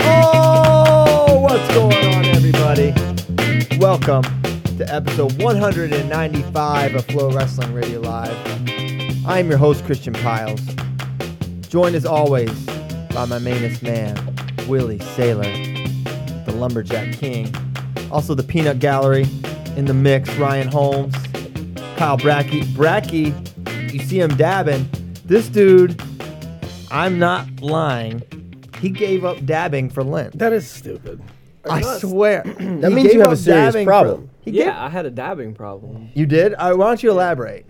Oh, what's going on, everybody? Welcome to episode 195 of FloWrestling Radio Live. I am your host, Christian Pyles. Joined as always by my mainest man, Willie Saylor, the Lumberjack King. Also, the Peanut Gallery in the mix, Ryan Holmes, Kyle Brackey. Brackey, you see him dabbing. This dude, I'm not lying, he gave up dabbing for Lent. That is stupid. I swear. That means you have a serious dabbing problem. For, he gave- Yeah, I had a dabbing problem. you did? All right, why don't you elaborate?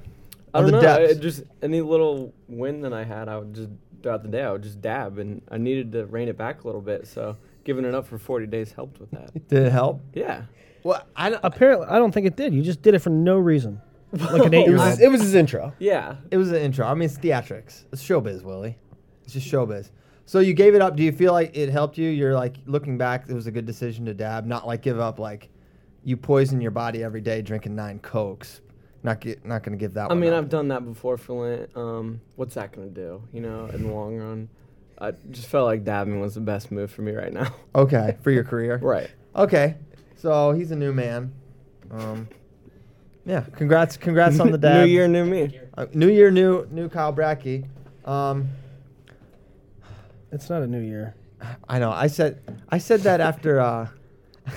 I don't the know. depths? It just any little win that I had, I would just throughout the day, I would just dab, and I needed to rein it back a little bit. So giving it up for 40 days helped with that. Did it help? Yeah. Well, I don't, Apparently, I don't think it did. You just did it for no reason. Like an It eight-year-old. was, his, it was his intro. Yeah. it was an intro. I mean, it's theatrics. It's showbiz, Willie. It's just showbiz. So you gave it up. Do you feel like it helped you? You're like looking back, it was a good decision to dab, not like give up. Like you poison your body every day drinking nine cokes. Not get, not gonna give that. I one mean, up. I've done that before for Lent. Um, what's that gonna do? You know, in the long run, I just felt like dabbing was the best move for me right now. okay for your career. right. Okay, so he's a new man. Um, yeah, congrats, congrats on the dab. New year, new me. Uh, new year, new new Kyle Brackey. Um, It's not a new year. I know. I said I said that after. Uh,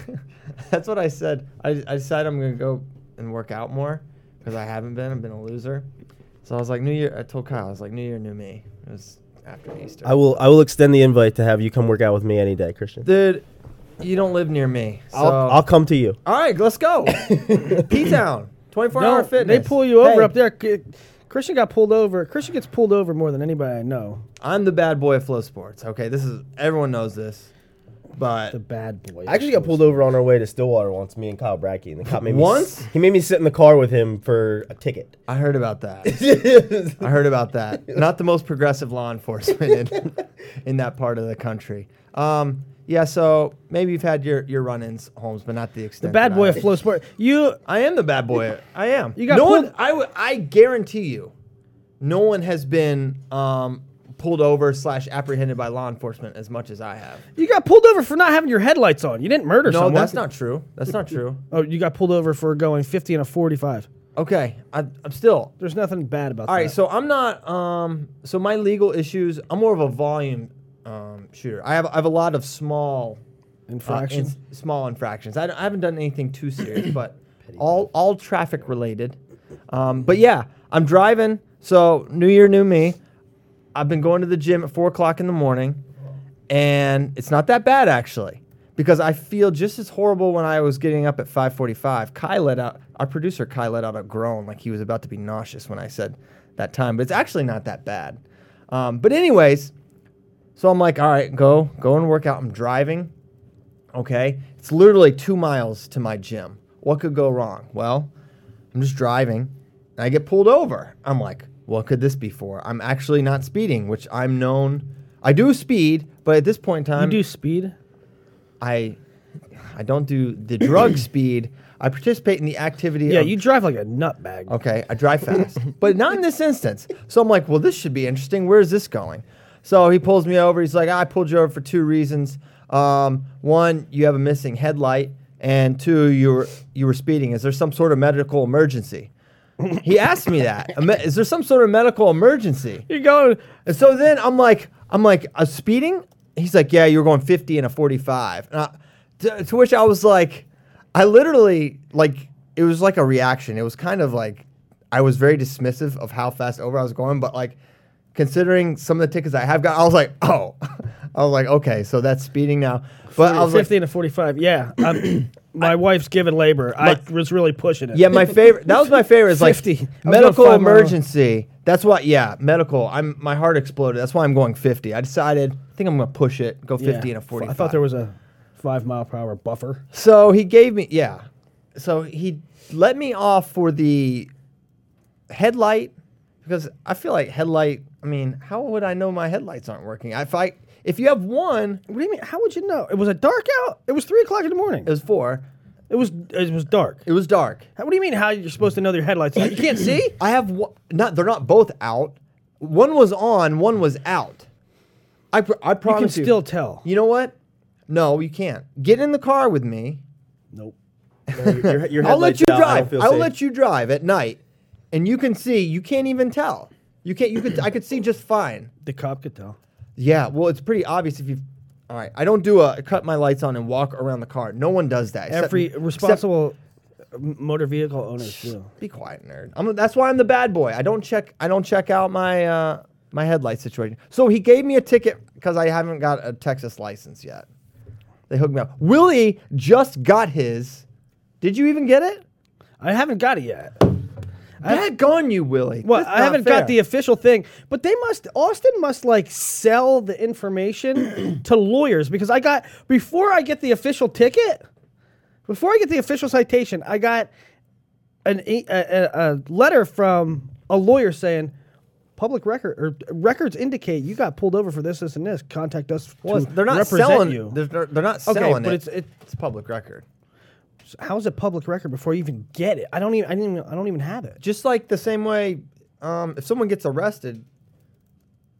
that's what I said. I, I decided I'm gonna go and work out more because I haven't been. I've been a loser. So I was like, New Year. I told Kyle, I was like, New Year, new me. It was after Easter. I will I will extend the invite to have you come work out with me any day, Christian. Dude, you don't live near me. So. I'll, I'll come to you. All right, let's go. P Town, 24 hour No, fitness. they pull you over Hey, up there. C- Christian got pulled over. Christian gets pulled over more than anybody I know. I'm the bad boy of FloSports. Okay, this is everyone knows this, but The bad boy. I actually got pulled over on our way to Stillwater once, me and Kyle Brackey, and the cop made me Once? s- he made me sit in the car with him for a ticket. I heard about that. I heard about that. Not the most progressive law enforcement in, in that part of the country. Um, yeah, so maybe you've had your, your run-ins, Holmes, but not the extent. The bad boy I of flow sport. You I am the bad boy. I am. You got no pulled- one. I w- I guarantee you, no one has been um, pulled over slash apprehended by law enforcement as much as I have. you got pulled over for not having your headlights on. You didn't murder No, someone. No, that's not true. That's not true. Oh, you got pulled over for going 50 and a 45. Okay, I, I'm still There's nothing bad about All that. right, so I'm not. Um, so my legal issues. I'm more of a volume um, shooter. I have I have a lot of small uh, infractions. small infractions. I, I haven't done anything too serious, but all all traffic related. Um, but yeah, I'm driving. So New Year, new me. I've been going to the gym at four o'clock in the morning, and it's not that bad actually, because I feel just as horrible when I was getting up at 5:45. Kai let out our producer. Kai let out a groan like he was about to be nauseous when I said that time, but it's actually not that bad. Um, but anyways, so I'm like, all right, go go and work out. I'm driving. Okay, it's literally two miles to my gym. What could go wrong? Well, I'm just driving and I get pulled over. I'm like, what could this be for? I'm actually not speeding, which I'm known. I do speed, but at this point in time, you do speed? I I don't do the drug speed. I participate in the activity. Yeah, of- you drive like a nutbag. Okay, I drive fast, but not in this instance. So I'm like, well, this should be interesting. Where is this going? So he pulls me over. He's like, I pulled you over for two reasons. Um, one, you have a missing headlight, and two, you were you were speeding. Is there some sort of medical emergency? he asked me that. "A me- Is there some sort of medical emergency? You're going. And so then I'm like, I'm like, a speeding? He's like, yeah, you were going 50 and a 45. And I, to, to which I was like, I literally like, it was like a reaction. It was kind of like, I was very dismissive of how fast over I was going, but like, considering some of the tickets I have got, I was like, oh, I was like, okay, so that's speeding now. But I was 50 like, and a 45. Yeah. My wife's giving labor. I was really pushing it. yeah, my favorite. That was my favorite. Is like 50. I medical emergency. That's why. Yeah, medical. I'm my heart exploded. That's why I'm going 50. I decided. I think I'm gonna push it. Go 50 Yeah. and a 45. I thought there was a five mile per hour buffer. So he gave me. Yeah. So he let me off for the headlight because I feel like headlight. I mean, how would I know my headlights aren't working? If I if you have one, What do you mean? How would you know? It was a dark out. It was three o'clock in the morning. it was four. It was it was dark. It was dark. How- What do you mean? How you're supposed to know your headlights? You can't see. I have one, not. They're not both out. One was on. One was out. I pr- I You can promise you. still tell. You know what? No, you can't. Get in the car with me. Nope. No, your- your- your I'll let you out, drive. I'll safe. let you drive at night, and you can see. You can't even tell. You can't. You could. I could see just fine. The cop could tell. Yeah. Well, it's pretty obvious if you. All right. I don't do a cut my lights on and walk around the car. No one does that. except- Every responsible motor vehicle owner do. Be quiet, nerd. I'm, that's why I'm the bad boy. I don't check. I don't check out my uh, my headlight situation. So he gave me a ticket because I haven't got a Texas license yet. They hooked me up. Willie just got his. Did you even get it? I haven't got it yet. Heck on you, Willie. Well, That's I haven't fair. got the official thing, but they must. Austin must like sell the information to lawyers because I got before I get the official ticket, before I get the official citation, I got an a, a, a letter from a lawyer saying public record or records indicate you got pulled over for this, this, and this. Contact us Well, they're not selling you. They're, they're, not Okay, selling but it. it's it, It's public record. How is it public record before you even get it? I don't even I didn't even, I don't even have it. Just like the same way, um, if someone gets arrested,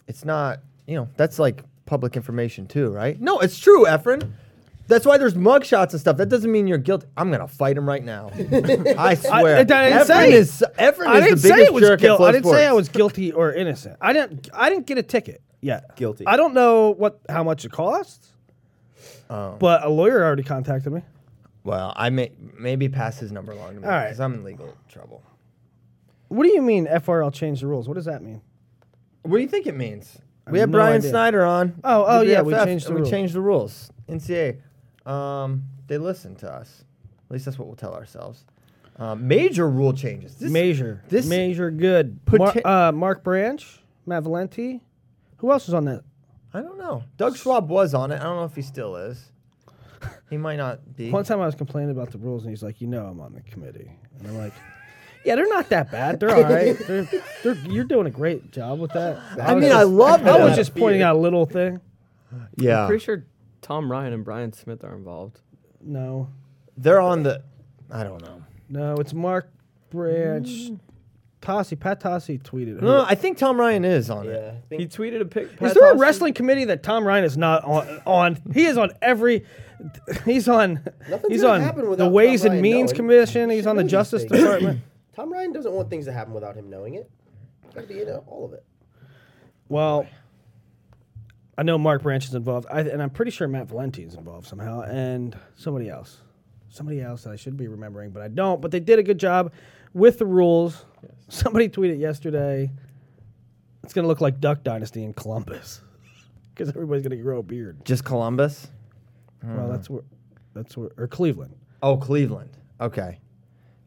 it's not. You know, that's like public information too, right? No, it's true, Efren. That's why there's mugshots and stuff. That doesn't mean you're guilty. I'm gonna fight him right now. I swear. I didn't Efren say- is Efren I is didn't the say biggest it was jerk at guilty. I didn't say I was guilty or innocent. I didn't. I didn't get a ticket yet. Guilty. I don't know what how much it costs. Oh. But a lawyer already contacted me. Well, I may maybe pass his number along to me All right. because I'm in legal trouble. What do you mean FRL changed the rules? What does that mean? What do you think it means? I We have had no Brian idea. Snyder on. Oh, oh, yeah, we BFF, changed the we rules. changed the rules. NCAA, um, they listen to us. At least that's what we'll tell ourselves. Um, major rule changes. This, Major. this- Major good. Pota- Mar- uh, Mark Branch, Matt Valenti. Who else was on that? I don't know. Doug Schwab was on it. I don't know if he still is. He might not be. One time I was complaining about the rules, and he's like, "You know, I'm on the committee," and I'm like. Yeah, they're not that bad. They're all right. They're, they're, you're doing a great job with that. I was mean, I just- love I was just pointing out a little thing. Yeah, Pretty sure Tom Ryan and Brian Smith are involved. No, they're on the. I don't know. no, it's Mark Branch. Mm. Tossie, Pat Tossie tweeted. No, I think Tom Ryan is on it. Yeah. I think He tweeted a pic. Is Pat there a Tossi- wrestling committee that Tom Ryan is not on? on? He is on every. He's on. Nothing's he's gonna on happen the without Ways Tom and Ryan Means knowing. Commission. He's on the knows these Justice things. Department. Tom Ryan doesn't want things to happen without him knowing it. Got to be in all of it. Well, I know Mark Branch is involved, I, and I'm pretty sure Matt Valenti is involved somehow, and somebody else, somebody else that I should be remembering, but I don't. But they did a good job with the rules. Somebody tweeted yesterday, "It's going to look like Duck Dynasty in Columbus because everybody's going to grow a beard." Just Columbus. Well, hmm. that's where, that's where, or Cleveland Oh, Cleveland. Okay.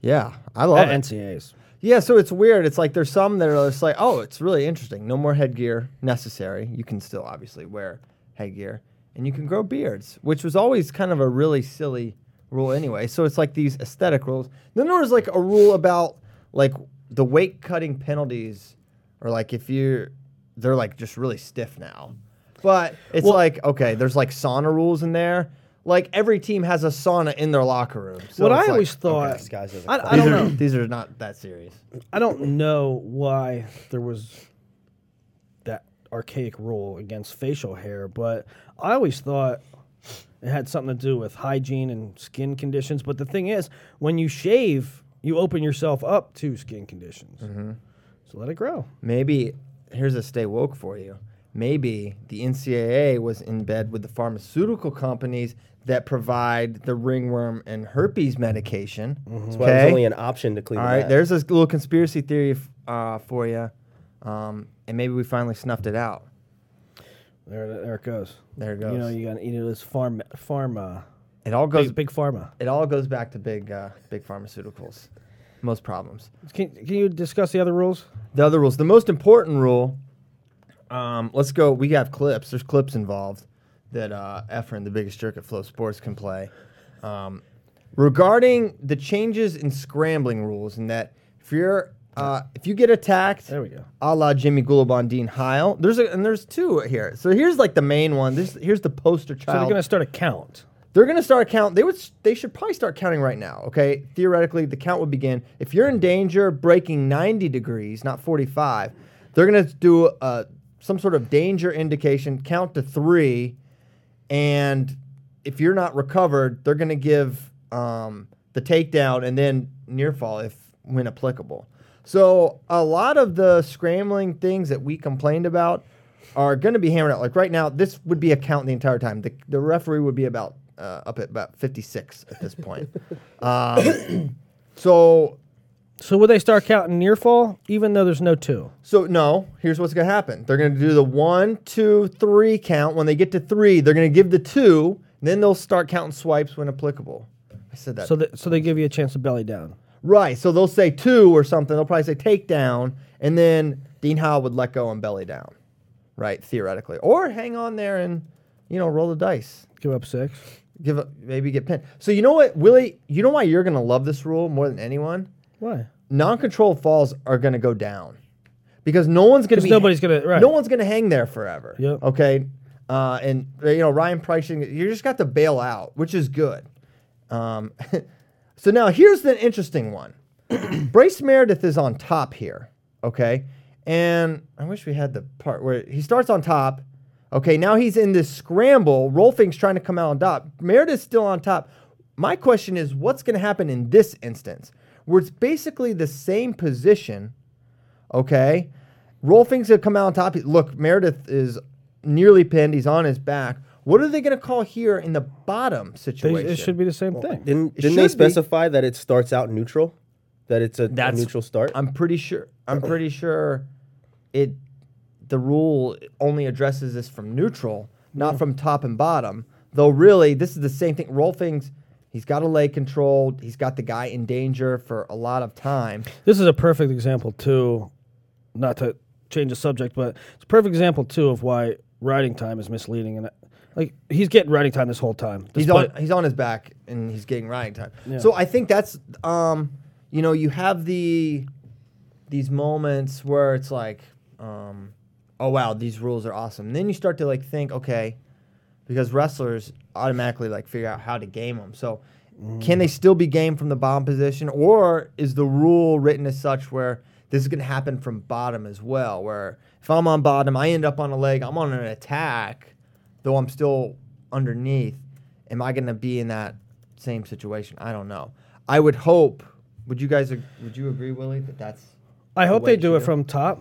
Yeah, I love at it. NCAA's. Yeah, so it's weird. It's like there's some that are just like, oh, it's really interesting. No more headgear necessary. You can still obviously wear headgear, and you can grow beards, which was always kind of a really silly rule anyway. So it's like these aesthetic rules. Then there was like a rule about like the weight cutting penalties, or like if you, they're like just really stiff now. But it's Well- like okay, there's like sauna rules in there. Like every team has a sauna in their locker room. So what I like, always thought, These guys are I, I don't are know. these are not that serious. I don't know why there was that archaic rule against facial hair, but I always thought it had something to do with hygiene and skin conditions. But the thing is, when you shave, you open yourself up to skin conditions. So let it grow. Maybe here's a stay woke for you. Maybe the NCAA was in bed with the pharmaceutical companies that provide the ringworm and herpes medication. That's why there's only an option to clean All the right, there's this little conspiracy theory f- uh, for you, um, and maybe we finally snuffed it out. There, there it goes. There it goes. You know, you got to eat it as farm, pharma, it all goes. big, big pharma. It all goes back to big, uh, big pharmaceuticals. Most problems. Can, can you discuss the other rules? The other rules. The most important rule. Um, let's go. We have clips. There's clips involved that uh, Efren, the biggest jerk at FloSports, can play. Um, regarding the changes in scrambling rules, and that if you're uh, if you get attacked, There we go. a la Jimmy Gulibon, Dean Heil. There's a, and there's two here. So here's like the main one. This here's the poster child. So they're going to start a count. They're going to start count. They would. They should probably start counting right now. Okay, theoretically, the count would begin if you're in danger breaking 90 degrees, not 45. They're going to do some sort of danger indication, count to three, and if you're not recovered, they're going to give um, the takedown and then near fall if when applicable. So a lot of the scrambling things that we complained about are going to be hammered out. Like right now, this would be a count the entire time. The, the referee would be about uh, up at about 56 at this point. um, so So would they start counting near fall, even though there's no two? so no, here's what's going to happen. They're going to do the one, two, three count. When they get to three, they're going to give the two. Then they'll start counting swipes when applicable. I said that. So so they give you a chance to belly down. right. So they'll say two or something. They'll probably say takedown, and then Dean Heil would let go and belly down. Right, theoretically, or hang on there and you know roll the dice. Give up six. Give a, maybe get pinned. So you know what, Willie? You know why you're going to love this rule more than anyone? Why? non-controlled falls are going to go down because no one's going to 'Cause be nobody's gonna- right. no one's to hang there forever. Yep. Okay. Uh, and you know Ryan Pricing, you just got to bail out, which is good. Um, so now here's the interesting one. Bryce Meredith is on top here. Okay, and I wish we had the part where he starts on top. Okay, now he's in this scramble. Rolfing's trying to come out on top. Meredith's still on top. My question is, what's going to happen in this instance, where it's basically the same position? Okay, Rolfing's going to come out on top. Look, Meredith is nearly pinned. He's on his back. What are they going to call here in the bottom They, situation? it should be the same thing. Didn't, didn't they should be. specify that it starts out neutral? That it's a, a neutral start? I'm pretty sure. I'm pretty sure it. The rule only addresses this from neutral, not from top and bottom. Though really, this is the same thing. Rolfing's. He's got a leg control. He's got the guy in danger for a lot of time. This is a perfect example too. Not to change the subject, but it's a perfect example too of why riding time is misleading. And like he's getting riding time this whole time. He's on. He's on his back and he's getting riding time. Yeah. So I think that's. Um, you know, you have the these moments where it's like, um, oh wow, these rules are awesome. And then you start to like think, okay, because wrestlers automatically like figure out how to game them. So can they mm. still be game from the bottom position, or is the rule written as such where this is going to happen from bottom as well? Where if I'm on bottom, I end up on a leg, I'm on an attack, though I'm still underneath. Am I going to be in that same situation? I don't know. I would hope. Would you guys? Would you agree, Willie, that that's I hope way they do it from top.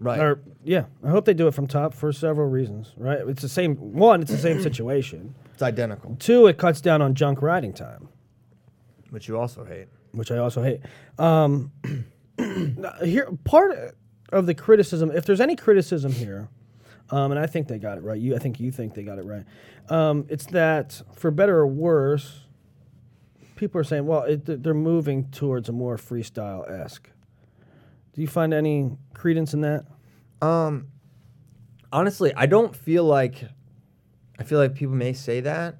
Right? Or yeah, I hope they do it from top for several reasons. Right? It's the same. One, it's the same situation. it's identical, Two, it cuts down on junk riding time, which you also hate. which I also hate. Um, here, part of the criticism, if there's any criticism here, um, and I think they got it right. You, I think you think they got it right. Um, it's that for better or worse, people are saying, well, it, they're moving towards a more freestyle esque. Do you find any credence in that? Um, honestly, I don't feel like. I feel like people may say that,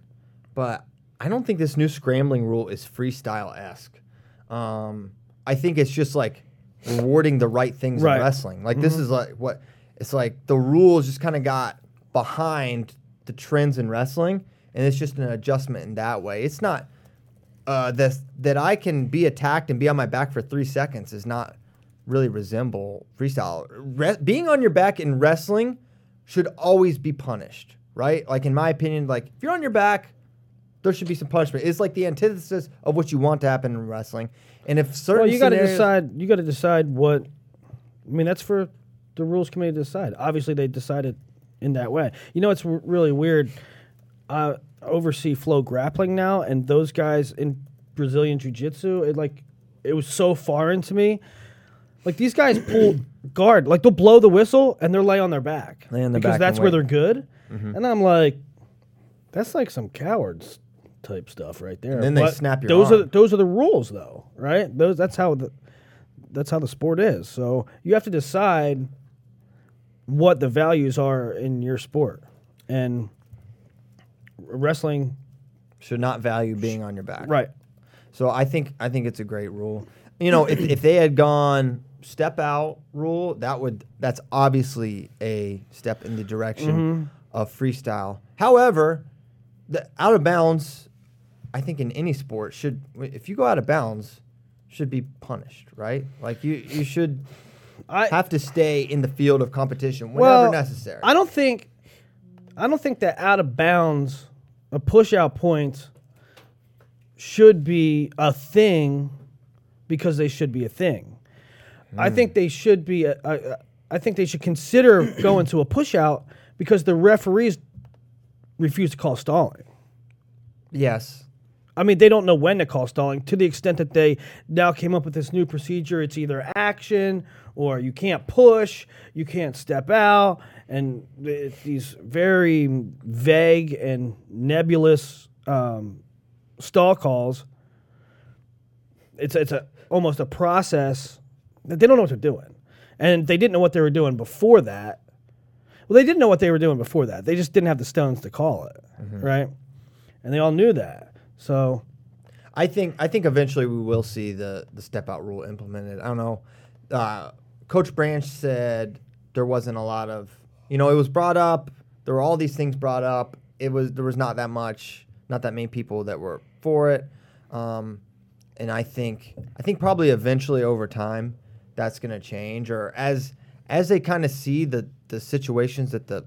but I don't think this new scrambling rule is freestyle esque. Um, I think it's just like rewarding the right things Right. in wrestling. Like this is like what it's like. The rules just kind of got behind the trends in wrestling, and it's just an adjustment in that way. It's not uh, this that I can be attacked and be on my back for three seconds is not really resemble freestyle. Re- being on your back in wrestling should always be punished, right? Like in my opinion, like if you're on your back, there should be some punishment. It's like the antithesis of what you want to happen in wrestling. And if certain Well, you got to decide. You got to decide what. I mean, that's for the rules committee to decide. Obviously, they decided in that way. You know, it's really weird. I oversee flow grappling now, and those guys in Brazilian jiu jitsu, it like it was so foreign to me. Like these guys pull guard, like they'll blow the whistle and they're lay on their back Lay on their because back that's and where wait. They're good. Mm-hmm. And I'm like, that's like some cowards type stuff right there. And then they snap your those arm. are those are the rules though, right? Those that's how the that's how the sport is. So you have to decide what the values are in your sport. And wrestling should not value being on your back. right. So I think I think it's a great rule. You know, if, if they had gone step out rule, that would that's obviously a step in the direction mm-hmm. of freestyle. However, the out of bounds. I think in any sport should if you go out of bounds, should be punished, right? Like you you should I have to stay in the field of competition whenever well, necessary. I don't think, I don't think that out of bounds, a push out point should be a thing because they should be a thing. I Hmm. think they should be. A, a, a, I think they should consider going to a pushout because the referees refuse to call stalling. yes. I mean, they don't know when to call stalling to the extent that they now came up with this new procedure. It's either action or you can't push, you can't step out, and th- these very vague and nebulous um, stall calls. It's it's a almost a process they don't know what they're doing, and they didn't know what they were doing before that. Well, they didn't know what they were doing before that. They just didn't have the stones to call it, right? And they all knew that. So I think I think eventually we will see the the step out rule implemented. I don't know. Uh, Coach Branch said there wasn't a lot of you know it was brought up. There were all these things brought up. It was there was not that much, not that many people that were for it. Um, and I think I think probably eventually over time that's going to change or as as they kind of see the the situations that the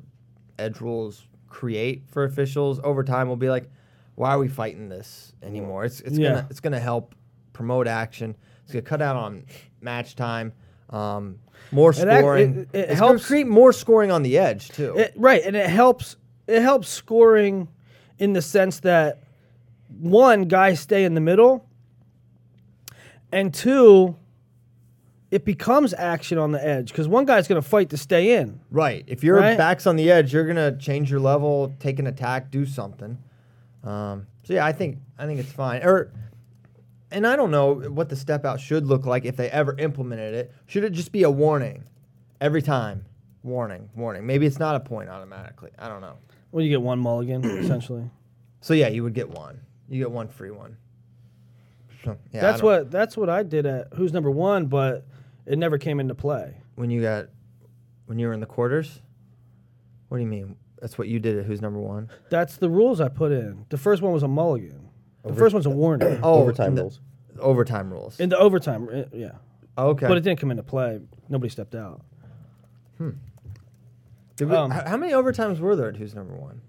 edge rules create for officials over time will be like why are we fighting this anymore it's it's Yeah. gonna it's gonna help promote action it's gonna cut out on match time um, more It scoring it- it it's helps- create more scoring on the edge too It, right, and it helps. It helps scoring in the sense that one guys stay in the middle, and two, it becomes action on the edge because one guy's going to fight to stay in. Right. If your Right? back's on the edge, you're gonna change your level, take an attack, do something. Um, so yeah, I think I think it's fine. Or, and I don't know what the step out should look like if they ever implemented it. Should it just be a warning every time? Warning, warning. Maybe it's not a point automatically. I don't know. Well, you get one mulligan essentially. So yeah, you would get one. You get one free one. So, yeah, that's what that's what I did at who's number one, but it never came into play. when you got when you were in the quarters. What do you mean? That's what you did at who's number one? That's the rules I put in. The first one was a mulligan. The first one's a warning. Oh, Overtime in the- rules. Overtime rules. In the overtime, uh, yeah. okay. But it didn't come into play. Nobody stepped out. Did we, Um, h- how many overtimes were there at Who's Number One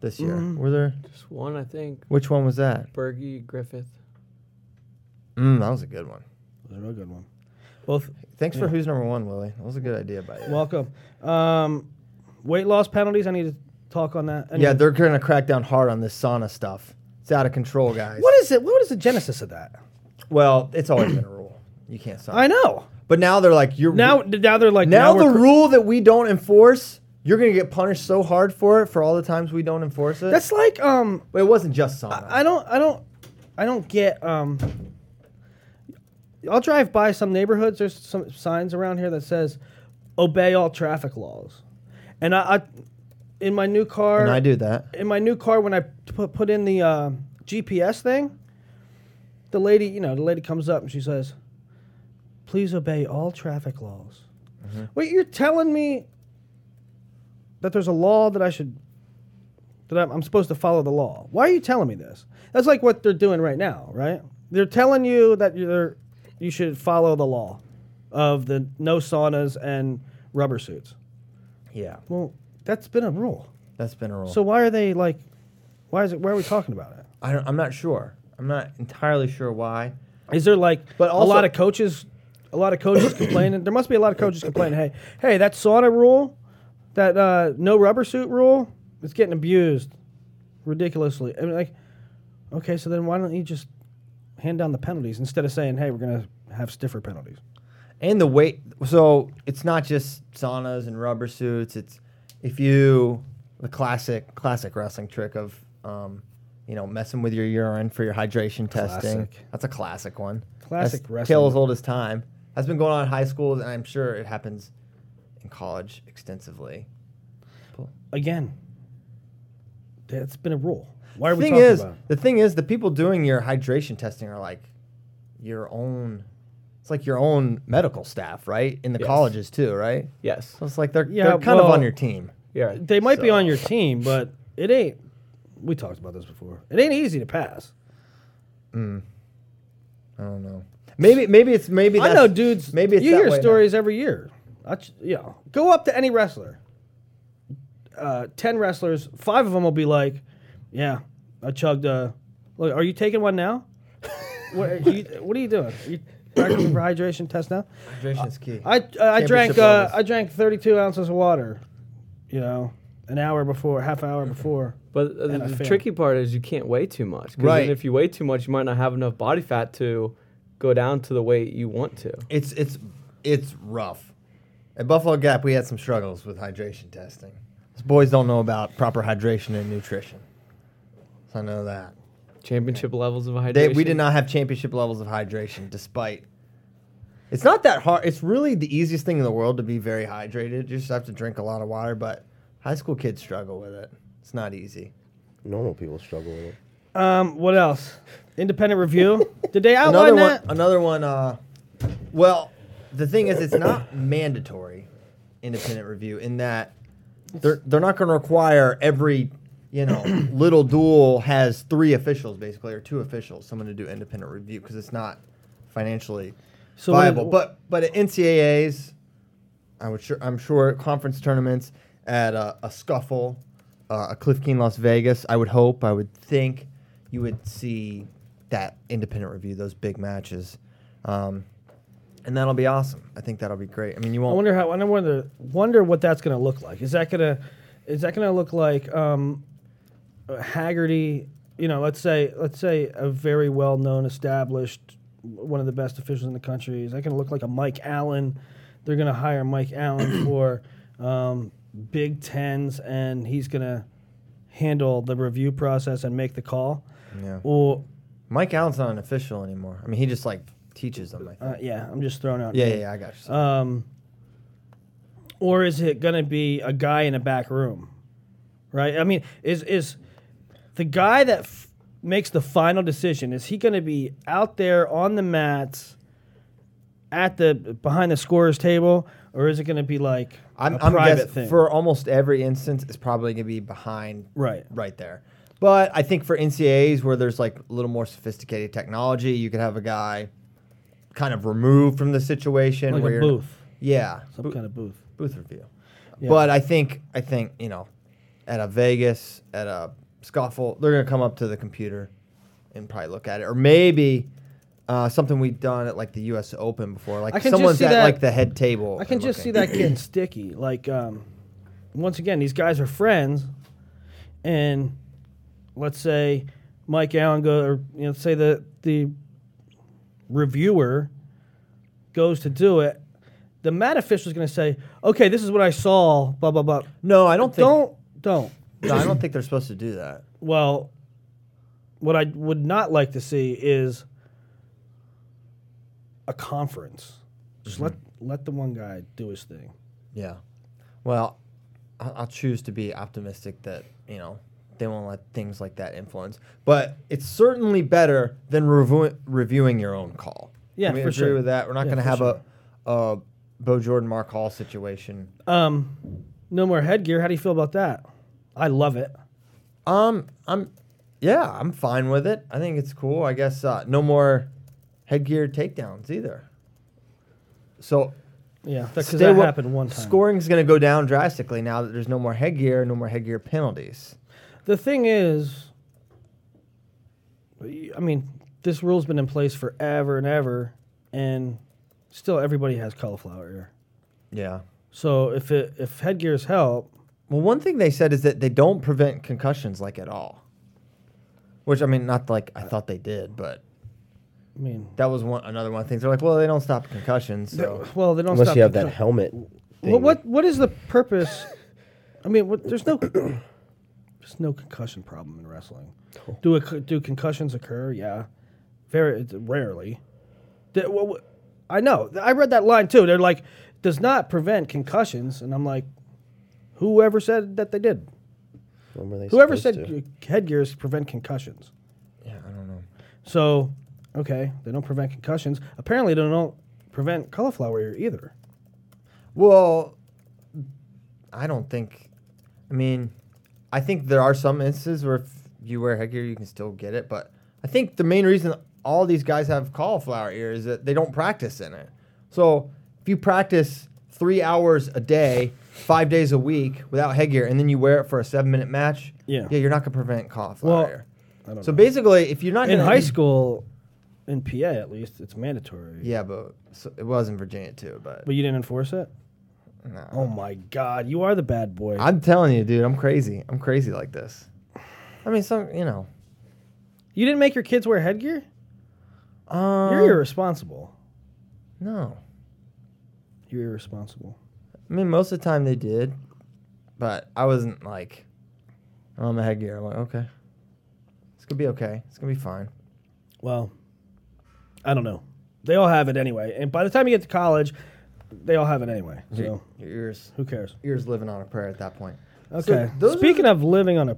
this year? Mm. Were there? Just one, I think. Which one was that? Bergie, Griffith. Mm, that was a good one. It was a real good one. Both Thanks for Who's Number One, Willie. That was a good idea by you. welcome. Um, weight loss penalties. I need to talk on that. I yeah, they're going to crack down hard on this sauna stuff. It's out of control, guys. What is it? What is the genesis of that? Well, it's always been a rule. You can't sauna. I know. But now they're like, you're Now, now they're like now, the cr- rule that we don't enforce, you're going to get punished so hard for it for all the times we don't enforce it. That's like um. but it wasn't just sauna. I don't. I don't. I don't get um. I'll drive by some neighborhoods. There's some signs around here that says, "Obey all traffic laws," and I, I in my new car. and I do that. in my new car when I put put in the uh, GPS thing, the lady, you know, the lady comes up and she says, "Please obey all traffic laws." Wait, you're telling me that there's a law that I should that I'm, I'm supposed to follow the law? Why are you telling me this? That's like what they're doing right now, right? They're telling you that you're you should follow the law of the no saunas and rubber suits. Yeah, Well, that's been a rule. that's been a rule. So why are they like? Why is it? Why are we talking about it? I don't, I'm not sure. I'm not entirely sure why. Is there like But a also- lot of coaches? A lot of coaches complaining. There must be a lot of coaches complaining. Hey, hey, that sauna rule, that uh, no rubber suit rule, it's getting abused ridiculously. I mean, like, okay, so then why don't you just hand down the penalties instead of saying, hey, we're gonna have stiffer penalties? And the weight. So it's not just saunas and rubber suits. It's if you the classic classic wrestling trick of um, you know messing with your urine for your hydration testing. That's a classic one. Classic That's wrestling. Tale as old as time. Has been going on in high schools, and I'm sure it happens in college extensively. Again, that's been a rule. Why are the we thing talking is, about? it? the thing is, the people doing your hydration testing are like your own. It's like your own medical staff, right? In the Yes. colleges too, right? Yes. So it's like they're Yeah, they're kind of well- on your team. Yeah. They might be So- on your team, but it ain't We talked about this before. It ain't easy to pass. I don't know. Maybe maybe it's maybe I that's, know dudes. Maybe it's you that hear way now. stories every year. I, ch- you know, go up to any wrestler. Uh, Ten wrestlers, five of them will be like, "Yeah, I chugged a. Look, are you taking one now? what, are you, what are you doing? Are you practicing for hydration test now? Hydration's key. I uh, I drank uh. I drank 32 ounces of water. You know, an hour before, half hour before. But uh, And I the tricky part is you can't weigh too much. 'cause Right. Then if you weigh too much, you might not have enough body fat to go down to the weight you want to. It's it's it's rough. At Buffalo Gap, we had some struggles with hydration testing. These boys don't know about proper hydration and nutrition. So I know that. Championship levels of hydration. They, we did not have championship levels of hydration, despite. It's not that hard. It's really the easiest thing in the world to be very hydrated. You just have to drink a lot of water, but high school kids struggle with it. It's not easy. Normal people struggle with it. Um, what else? Independent review. Did they outline another that? one. Another one. Uh, well, the thing is, it's not mandatory independent review in that they're they're not going to require every you know little duel has three officials basically or two officials someone to do independent review because it's not financially So viable. but but at NCAA's, I would sure I'm sure conference tournaments at a, a scuffle, uh, a Cliff Keen Las Vegas. I would hope, I would think, you would see that independent review, those big matches, um, and that'll be awesome. I think that'll be great. I mean, you won't. I wonder how. I wonder wonder what that's going to look like. Is that gonna is that going to look like um, Haggerty? You know, let's say let's say a very well known, established, one of the best officials in the country. Is that going to look like a Mike Allen? They're going to hire Mike Allen for um, Big Tens, and he's going to handle the review process and make the call. yeah. Or Mike Allen's not an official anymore. I mean, he just like teaches them. Uh, yeah, I'm just throwing out. yeah, yeah, yeah, I got you. Um, or is it going to be a guy in a back room? Right? I mean, is is the guy that f- makes the final decision is he going to be out there on the mats at the behind the scorer's table or is it going to be like I'm, a I'm private guessing thing? for almost every instance, it's probably going to be behind right. right there. But I think for NCAAs where there's like a little more sophisticated technology, you could have a guy kind of removed from the situation. Like where a you're- booth. Yeah, Some bo- kind of booth. booth review. But I think I think you know, at a Vegas, at a scuffle, they're gonna come up to the computer and probably look at it, or maybe. Uh, something we've done at like the U.S. Open before, like I can just someone's see at that- like the head table. I can and just see looking. that getting sticky. Like, um, once again, these guys are friends, and let's say Mike Allen go, or you know, say the the reviewer goes to do it. The mat official is going to say, "Okay, this is what I saw." Blah blah blah. No, I don't think. Don't don't. No, I don't think they're supposed to do that. Well, what I would not like to see is a conference. Just let let the one guy do his thing. Yeah. Well, I'll, I'll choose to be optimistic that you know they won't let things like that influence. But it's certainly better than reviewing reviewing your own call. Yeah, Can we for agree sure. with that. We're not Yeah, going to for have a a Bo Jordan Mark Hall situation. Um, no more headgear. How do you feel about that? I love it. Um, I'm yeah, I'm fine with it. I think it's cool. I guess uh, no more headgear takedowns either. So Yeah, because that wa- happened one time. Scoring's going to go down drastically now that there's no more headgear, no more headgear penalties. The thing is, I mean, this rule's been in place forever and ever, and still everybody has cauliflower ear. Yeah. So if it if headgears help, Well, one thing they said is that they don't prevent concussions like at all. Which I mean, not like I thought they did, but I mean, that was one another one of the things. They're like, well, they don't stop concussions, so well, they don't Unless stop you have that concussion- helmet. Well, what what is the purpose? I mean, what, there's no there's no concussion problem in wrestling. Do a, do concussions occur? Yeah, very rarely. The- well, I know. I read that line too. They're like, does not prevent concussions, and I'm like, whoever said that they did? When were they Whoever supposed said to? headgears prevent concussions? yeah, I don't know. So, okay, they don't prevent concussions. Apparently, they don't prevent cauliflower ear either. Well, I don't think. I mean, I think there are some instances where if you wear headgear, you can still get it. But I think the main reason all these guys have cauliflower ear is that they don't practice in it. So if you practice three hours a day, five days a week without headgear, and then you wear it for a seven minute match, Yeah. yeah, you're not gonna prevent cough. Well. I don't So know. basically, if you're not in gonna- high school, in PA at least, it's mandatory. yeah, but so it was in Virginia too. But But you didn't enforce it? no. Oh my God, you are the bad boy. I'm telling you, dude, I'm crazy. I'm crazy like this. I mean, some you know. you didn't make your kids wear headgear? Um, You're irresponsible. no. You're irresponsible. I mean, most of the time they did, but I wasn't like, oh, I'm a headgear. I'm like, okay, it's gonna be okay. It's gonna be fine. Well, I don't know. They all have it anyway, and by the time you get to college, they all have it anyway. So Your, ears, who cares? ears living on a prayer at that point. Okay. those are Speaking of living on a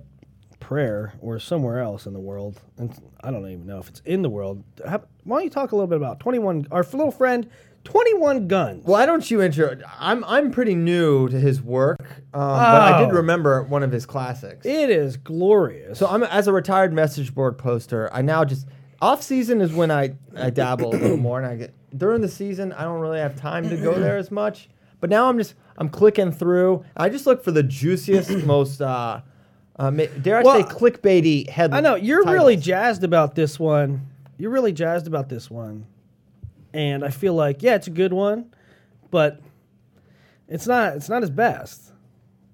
prayer or somewhere else in the world, and I don't even know if it's in the world. How, why don't you talk a little bit about Twenty One? Our little friend, Twenty One Guns. Why don't you intro? I'm I'm pretty new to his work, um, but I did Oh. remember one of his classics. It is glorious. So I'm as a retired message board poster. I now just off season is when I I dabble a little more, and I get during the season I don't really have time to go there as much. But now I'm just I'm clicking through. I just look for the juiciest, most uh, uh ma- dare I Well, say clickbaity headlines. I know you're really jazzed about this one. You're really jazzed about this one, and I feel like yeah, it's a good one, but it's not. It's not his best.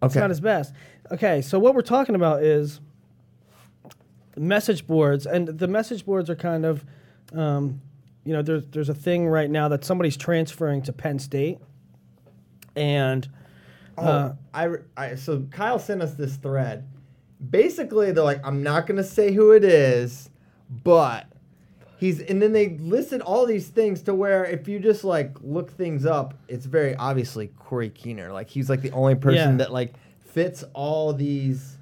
Okay. It's not his best. Okay, so what we're talking about is message boards, and the message boards are kind of, um, you know, there's there's a thing right now that somebody's transferring to Penn State, and Oh, uh, I, I so Kyle sent us this thread. Basically, they're like, I'm not gonna say who it is, but he's and then they listed all these things to where if you just like look things up, it's very obviously Corey Keener. Like he's like the only person Yeah. that like fits all these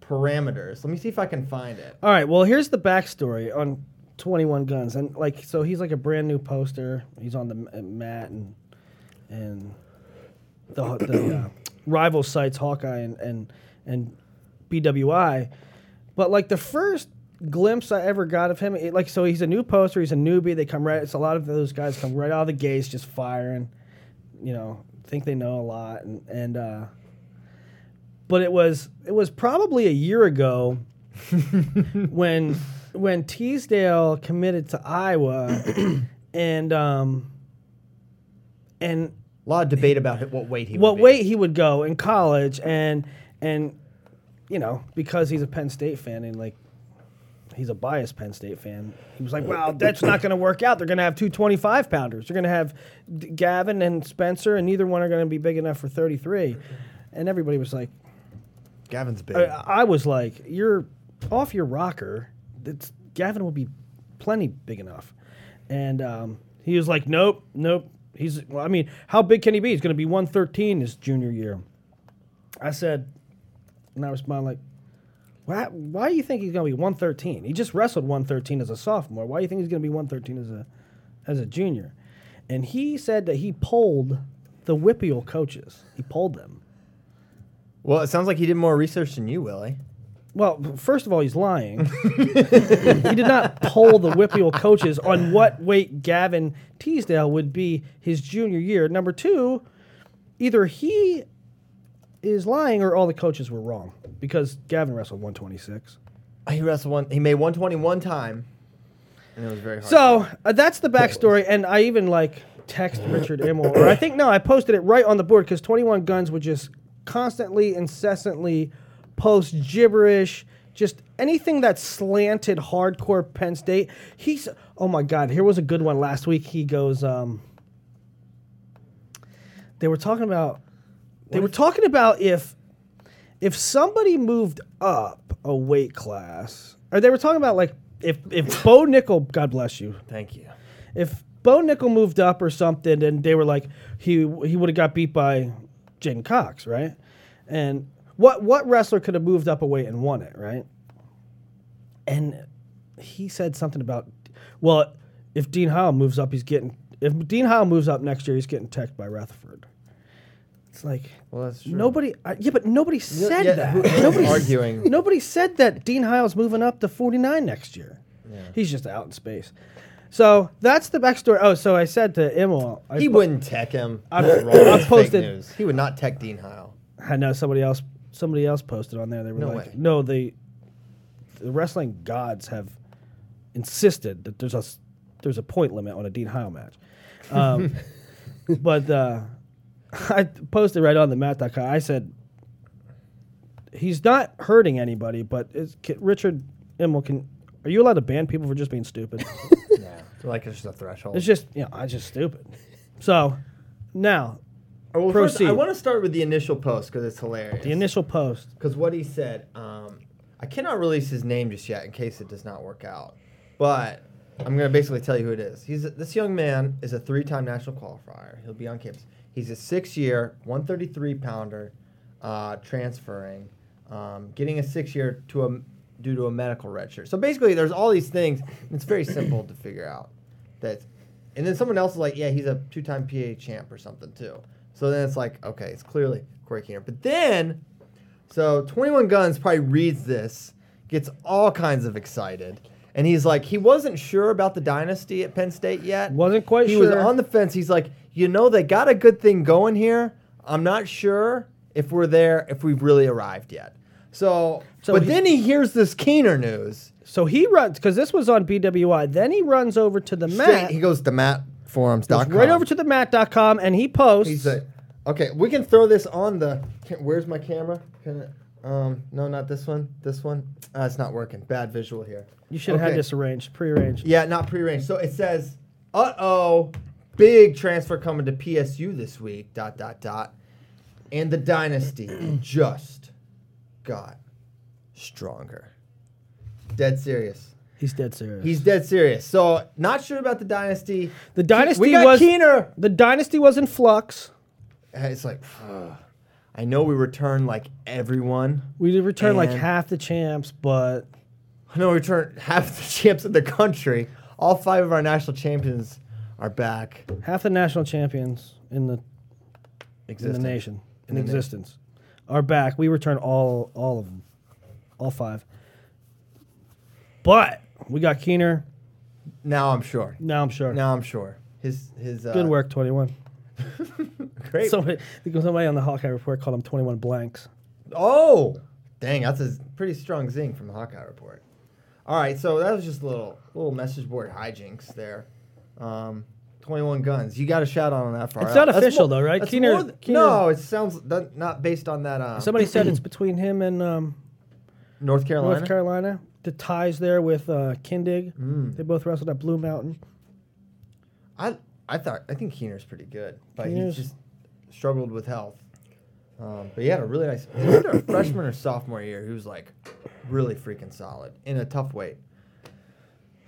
parameters. Let me see if I can find it. All right. Well, here's the backstory on 21 Guns, and like, so he's like a brand new poster. He's on the m- uh, mat and and the the uh, rival sites Hawkeye and and and BWI, but like the first glimpse I ever got of him, it, like, so he's a new poster. He's a newbie. They come right. It's a lot of those guys come right out of the gates, just firing. You know, think they know a lot, and and. uh but it was it was probably a year ago when when Teasdale committed to Iowa and um and A lot of debate about what weight he. what would be. weight he would go in college and and you know because he's a Penn State fan and like he's a biased Penn State fan he was like well that's not going to work out they're going to have two 25 pounders they're going to have D- Gavin and Spencer and neither one are going to be big enough for 33 and everybody was like Gavin's big. I, I was like, "You're off your rocker. It's, Gavin will be plenty big enough." And um, he was like, "Nope, nope." He's. Well, I mean, how big can he be? He's going to be 113 his junior year. I said, and I responded like, "Why? Why do you think he's going to be 113? He just wrestled 113 as a sophomore. Why do you think he's going to be 113 as a as a junior?" And he said that he polled the WPIAL coaches. He polled them. well, it sounds like he did more research than you, Willie. Well, first of all, he's lying. he did not poll the WPIAL coaches on what weight Gavin Teasdale would be his junior year. Number two, either he is lying or all the coaches were wrong because Gavin wrestled 126. He wrestled one. He made 121 time, and it was very hard. So uh, that's the backstory, and I even like text Richard Immel, or I think no, I posted it right on the board because Twenty One Guns would just constantly, incessantly post gibberish, just anything that slanted hardcore Penn State. He's oh my god, here was a good one last week. He goes, um, they were talking about, they were talking about if if somebody moved up a weight class, or they were talking about like if if Bo Nickal, God bless you, thank you. if Bo Nickal moved up or something, and they were like he he would have got beat by J'den Cox, right? And what what wrestler could have moved up a weight and won it, right? And he said something about, well, if Dean Heil moves up, he's getting if Dean Heil moves up next year, he's getting teched by Retherford. It's like Well, that's true. nobody. Uh, yeah, but nobody said yeah, that. who's nobody arguing? Nobody said that Dean Heil's moving up to 49 next year. Yeah. He's just out in space. So that's the backstory. Oh, so I said to Immel, I, He po- wouldn't tech him. I-. I posted- news. He would not tech Dean Heil. I know somebody else. Somebody else posted on there. They were No like, way. "No, the the wrestling gods have insisted that there's a there's a point limit on a Dean Heil match." Um, but uh, I posted right on the mat.com. I said he's not hurting anybody, but is, can, Richard Immel can. Are you allowed to ban people for just being stupid? Yeah. Like it's just a threshold. it's just you know, I just stupid. So now Oh, well, first, I want to start with the initial post because it's hilarious. the initial post. Because what he said, um, I cannot release his name just yet in case it does not work out. But I'm going to basically tell you who it is. He's this young man is a three-time national qualifier. He'll be on campus. He's a six-year, 133 pounder, uh, transferring, um, getting a six-year to a due to a medical redshirt. So basically, there's all these things. And it's very simple to figure out. That, and then someone else is like, yeah, he's a two-time PA champ or something too. So then it's like, okay, it's clearly Corey Keener. But then so 21 Guns probably reads this, gets all kinds of excited. And he's like, he wasn't sure about the dynasty at Penn State yet. Wasn't quite sure. he was on the fence. He's like, you know, they got a good thing going here. I'm not sure if we're there, if we've really arrived yet. So, So but he- then he hears this Keener news. So he runs because this was on BWI. Then he runs over to the Straight, mat. he goes to mattforums.com. right over to the mat.com and he posts. He's like, okay, we can throw this on the. Where's my camera? Um, no, not this one. This one. Uh, it's not working. Bad visual here. you should have had this arranged, prearranged. Yeah, not prearranged. So it says, "Uh oh, big transfer coming to PSU this week." Dot dot dot, and the dynasty just got stronger. Dead serious. He's dead serious. He's dead serious. So not sure about the dynasty. the dynasty we got was Keener. the dynasty was in flux. Uh, It's like, I know we returned like everyone. We did return like half the champs, but I know we returned half the champs in the country. All five of our national champions are back. half the national champions in the in the nation in, In the existence are back. We return all all of them, all five. But we got Keener. Now I'm sure. Now I'm sure. Now I'm sure. His his uh, Good work, twenty one. Great. Somebody, I think somebody on the Hawkeye report called him twenty one blanks. oh, dang! That's a pretty strong zing from the Hawkeye report. All right, so that was just a little little message board hijinks there. Um, Twenty one guns. You got a shout out on that far. It's out. not That's official more- though, right? Keener- th- Keener- no, it sounds that- not based on that. Um, Somebody said it's between him and um, North Carolina. North Carolina. The ties there with uh, Kindig. Mm. They both wrestled at Blue Mountain. I I thought I think Keener's pretty good, but Keener's- he just struggled with health. Um, but he had a really nice freshman or sophomore year. He was like really freaking solid in a tough weight.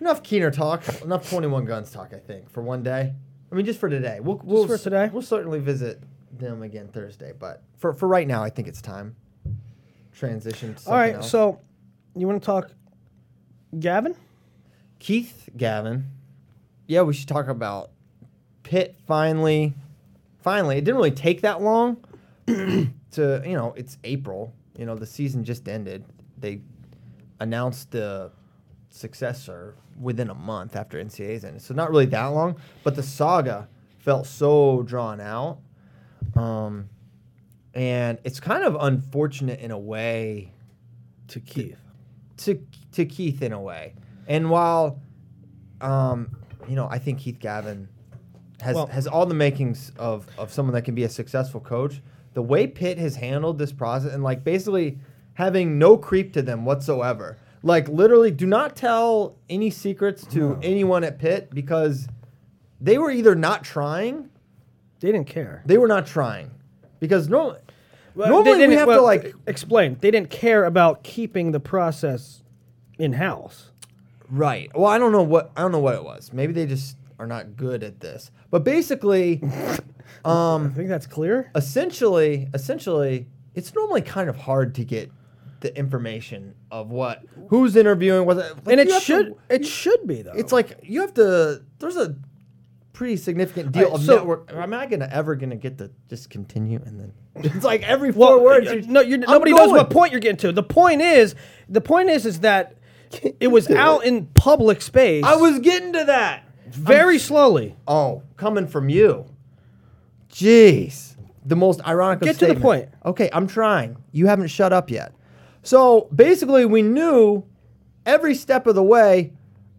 Enough Keener talk. Enough twenty one guns talk. I think for one day. I mean, just for today. We'll, we'll for today? We'll certainly visit them again Thursday, but for for right now, I think it's time. Transition. To All right, else. so you want to talk Gavin? Keith Gavin. Yeah, we should talk about Pitt finally. Finally, it didn't really take that long to, you know, it's April. You know, the season just ended. They announced the successor within a month after NCAA's ended. So not really that long, but the saga felt so drawn out. Um, and it's kind of unfortunate in a way To Keith. to to Keith in a way. And while, um, you know, I think Keith Gavin has Well- has all the makings of of someone that can be a successful coach. The way Pitt has handled this process and like basically having no creep to them whatsoever. Like literally, do not tell any secrets to anyone at Pitt because they were either not trying, They didn't care. they were not trying, because normally. Well, Normally they we didn't- have to like explain. They didn't care about keeping the process in house. Right. Well, I don't know what I don't know what it was. Maybe they just are not good at this. But basically, I um, think that's clear. essentially, essentially, it's normally kind of hard to get the information of what who's interviewing. What, and it have to- should it should be though. it's like you have to. There's a pretty significant deal Alright, of so- network. Am I gonna ever gonna get to just continue and then it's like every four Well, words? you're- no, you're, I'm nobody knows what point you're getting to. The point is, the point is, is that it was out in public space. I was getting to that. very slowly. Oh, coming from you. Jeez. The most ironic Get to the point. Okay, I'm trying. You haven't shut up yet. So basically, we knew every step of the way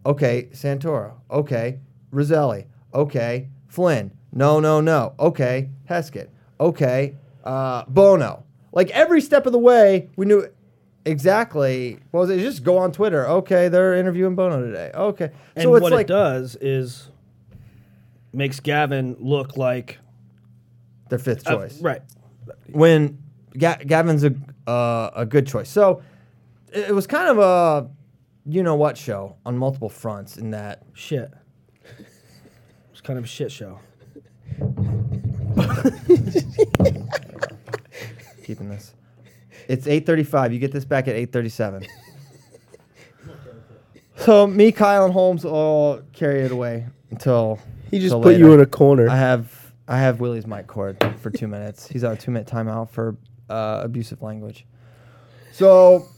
okay, Santoro. Okay, Roselli. Okay, Flynn. No, no, no. Okay, Heskett. Okay, uh, Bono. Like every step of the way, we knew exactly. What was it? Just go on Twitter. Okay, they're interviewing Bono today. Okay. And so it's what like it does is makes Gavin look like their fifth uh, choice. right. when Ga- Gavin's a uh, a good choice. So it, it was kind of a you know what show on multiple fronts in that Shit. It's kind of a shit show. keeping this. It's 8:35. You get this back at 8:37. so me, Kyle, and Holmes all carry it away until He just till put you later. in a corner. I have I have Willie's mic cord for two minutes. He's on a two minute timeout for uh, abusive language. So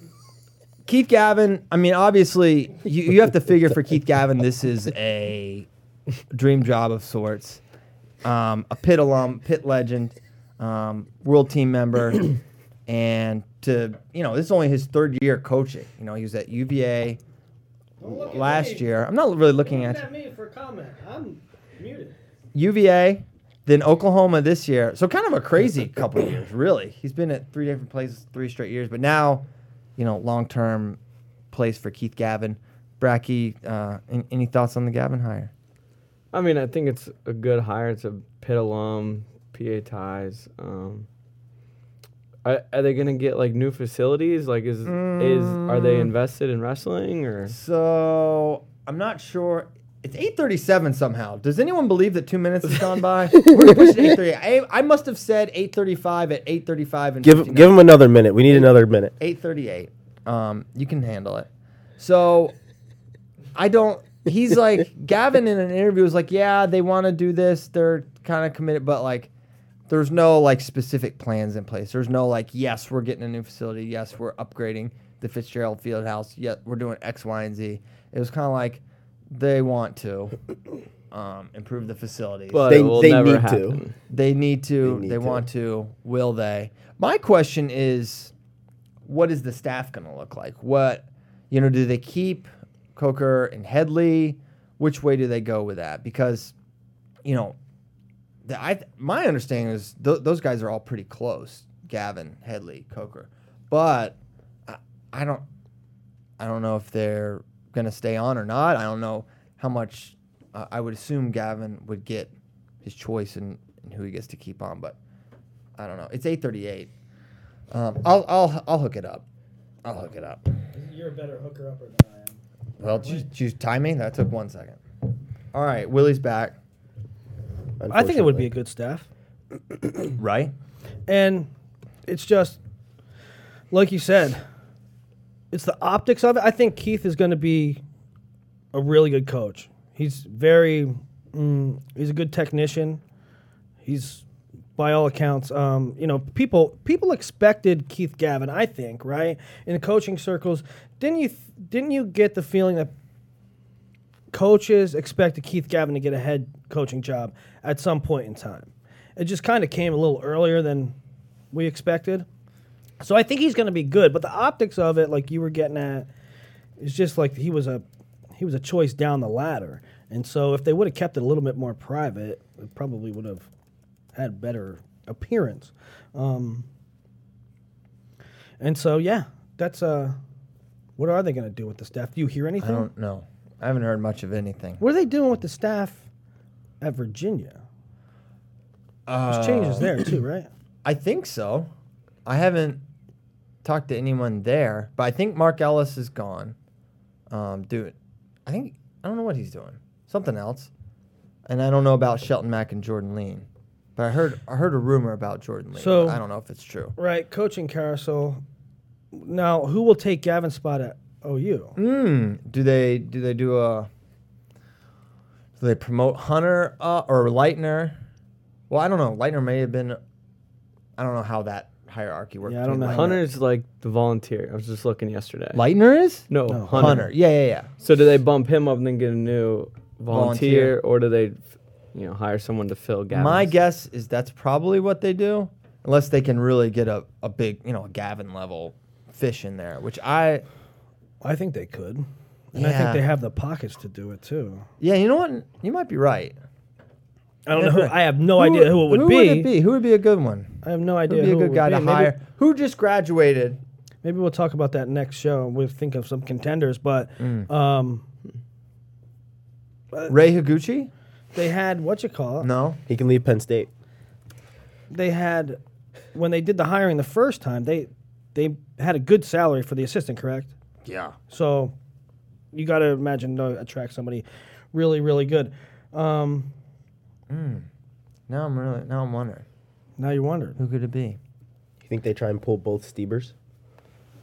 Keith Gavin, I mean, obviously you, you have to figure for Keith Gavin this is a dream job of sorts. Um, a pit alum, pit legend, um, world team member, and to you know this is only his third year coaching. You know he was at UVA last year. I'm not really looking at you. me for comment. I'm muted. UVA, then Oklahoma this year. So kind of a crazy couple of years, really. He's been at three different places, three straight years. But now, you know, long term place for Keith Gavin. Bracky, uh, an- any thoughts on the Gavin hire? I mean, I think it's a good hire. It's a Pitt alum, PA ties. Um, are, are they gonna get like new facilities? Like, is is are they Mm. invested in wrestling or? So I'm not sure. It's 8:37 somehow. Does anyone believe that two minutes has gone by? We're pushing 8:30. I, I must have said 8:35 at 8:35 and give 59. give him another minute. We need another minute. 838. Um, you can handle it. So I don't he's like Gavin in an interview was like, Yeah, they want to do this, they're kind of committed, but like there's no like specific plans in place. There's no like, yes, we're getting a new facility, yes, we're upgrading the Fitzgerald Fieldhouse, yet we're doing X, Y, and Z. It was kind of like they want to um, improve the facilities. But They- it will they never need to. happen. They need to. They They, need to. want to. Will they? My question is, what is the staff going to look like? What, you know, do they keep Coker and Headlee? Which way do they go with that? Because, you know, the, I my understanding is th- those guys are all pretty close. Gavin, Headlee, Coker, but I, I don't, I don't know if they're going to stay on or not. I don't know how much. Uh, I would assume Gavin would get his choice in, in who he gets to keep on, but I don't know. It's eight thirty eight. Um, I'll I'll I'll hook it up. I'll hook it up. You're a better hooker upper than I am. Well, did you, did you time me? That took one second. All right, Willie's back. I think it would be a good staff. Right? And it's just like you said, it's the optics of it. I think Keith is going to be a really good coach. He's very, mm, he's a good technician. He's, by all accounts, um, you know, people people expected Keith Gavin. I think, right, in the coaching circles, didn't you didn't you get the feeling that coaches expected Keith Gavin to get a head coaching job at some point in time? It just kind of came a little earlier than we expected. So I think he's going to be good, but the optics of it, like you were getting at, is just like he was a he was a choice down the ladder. And so if they would have kept it a little bit more private, it probably would have had better appearance. Um, and so yeah, that's uh, what are they going to do with the staff? Do you hear anything? I don't know. I haven't heard much of anything. What are they doing with the staff at Virginia? There's changes there too, right? I think so. I haven't talked to anyone there, but I think Mark Ellis is gone. Um, dude, I think I don't know what he's doing. Something else, and I don't know about Shelton Mack and Jordan Leen. But I heard I heard a rumor about Jordan Leen. So- I don't know if it's true. Right, coaching carousel. Now, who will take Gavin's spot at OU? Mm, do they do they do a do they promote Hunter uh, or Lightner? Well, I don't know. Lightner may have been. I don't know how that hierarchy work? Yeah, I don't know. Leitner- Hunter's like the volunteer. I was just looking yesterday. Leitner is no, No, Hunter. Hunter. Yeah, yeah, yeah. So do they bump him up and then get a new volunteer, Volunteer. or do they, you know, hire someone to fill Gavin's? My guess is that's probably what they do, unless they can really get a, a big, you know, a Gavin level fish in there, which I, I think they could. And I Yeah. think they have the pockets to do it too. yeah, you know what? You might be right. I don't know. Who, I have no Who- idea who it would who be. Would it be? Who would be a good one? I have no Who idea would be a who it good guy to be. Maybe- hire? Who just graduated? Maybe we'll talk about that next show. We'll think of some contenders, but Mm. um, Ray Higuchi? they had what you call it? No. He can leave Penn State. They had when they did the hiring the first time. They they had a good salary for the assistant, correct? Yeah. So you got to imagine to attract somebody really really good. Um, Now I'm really now I'm wondering now you wondered. who could it be? You think they try and pull both Stiebers?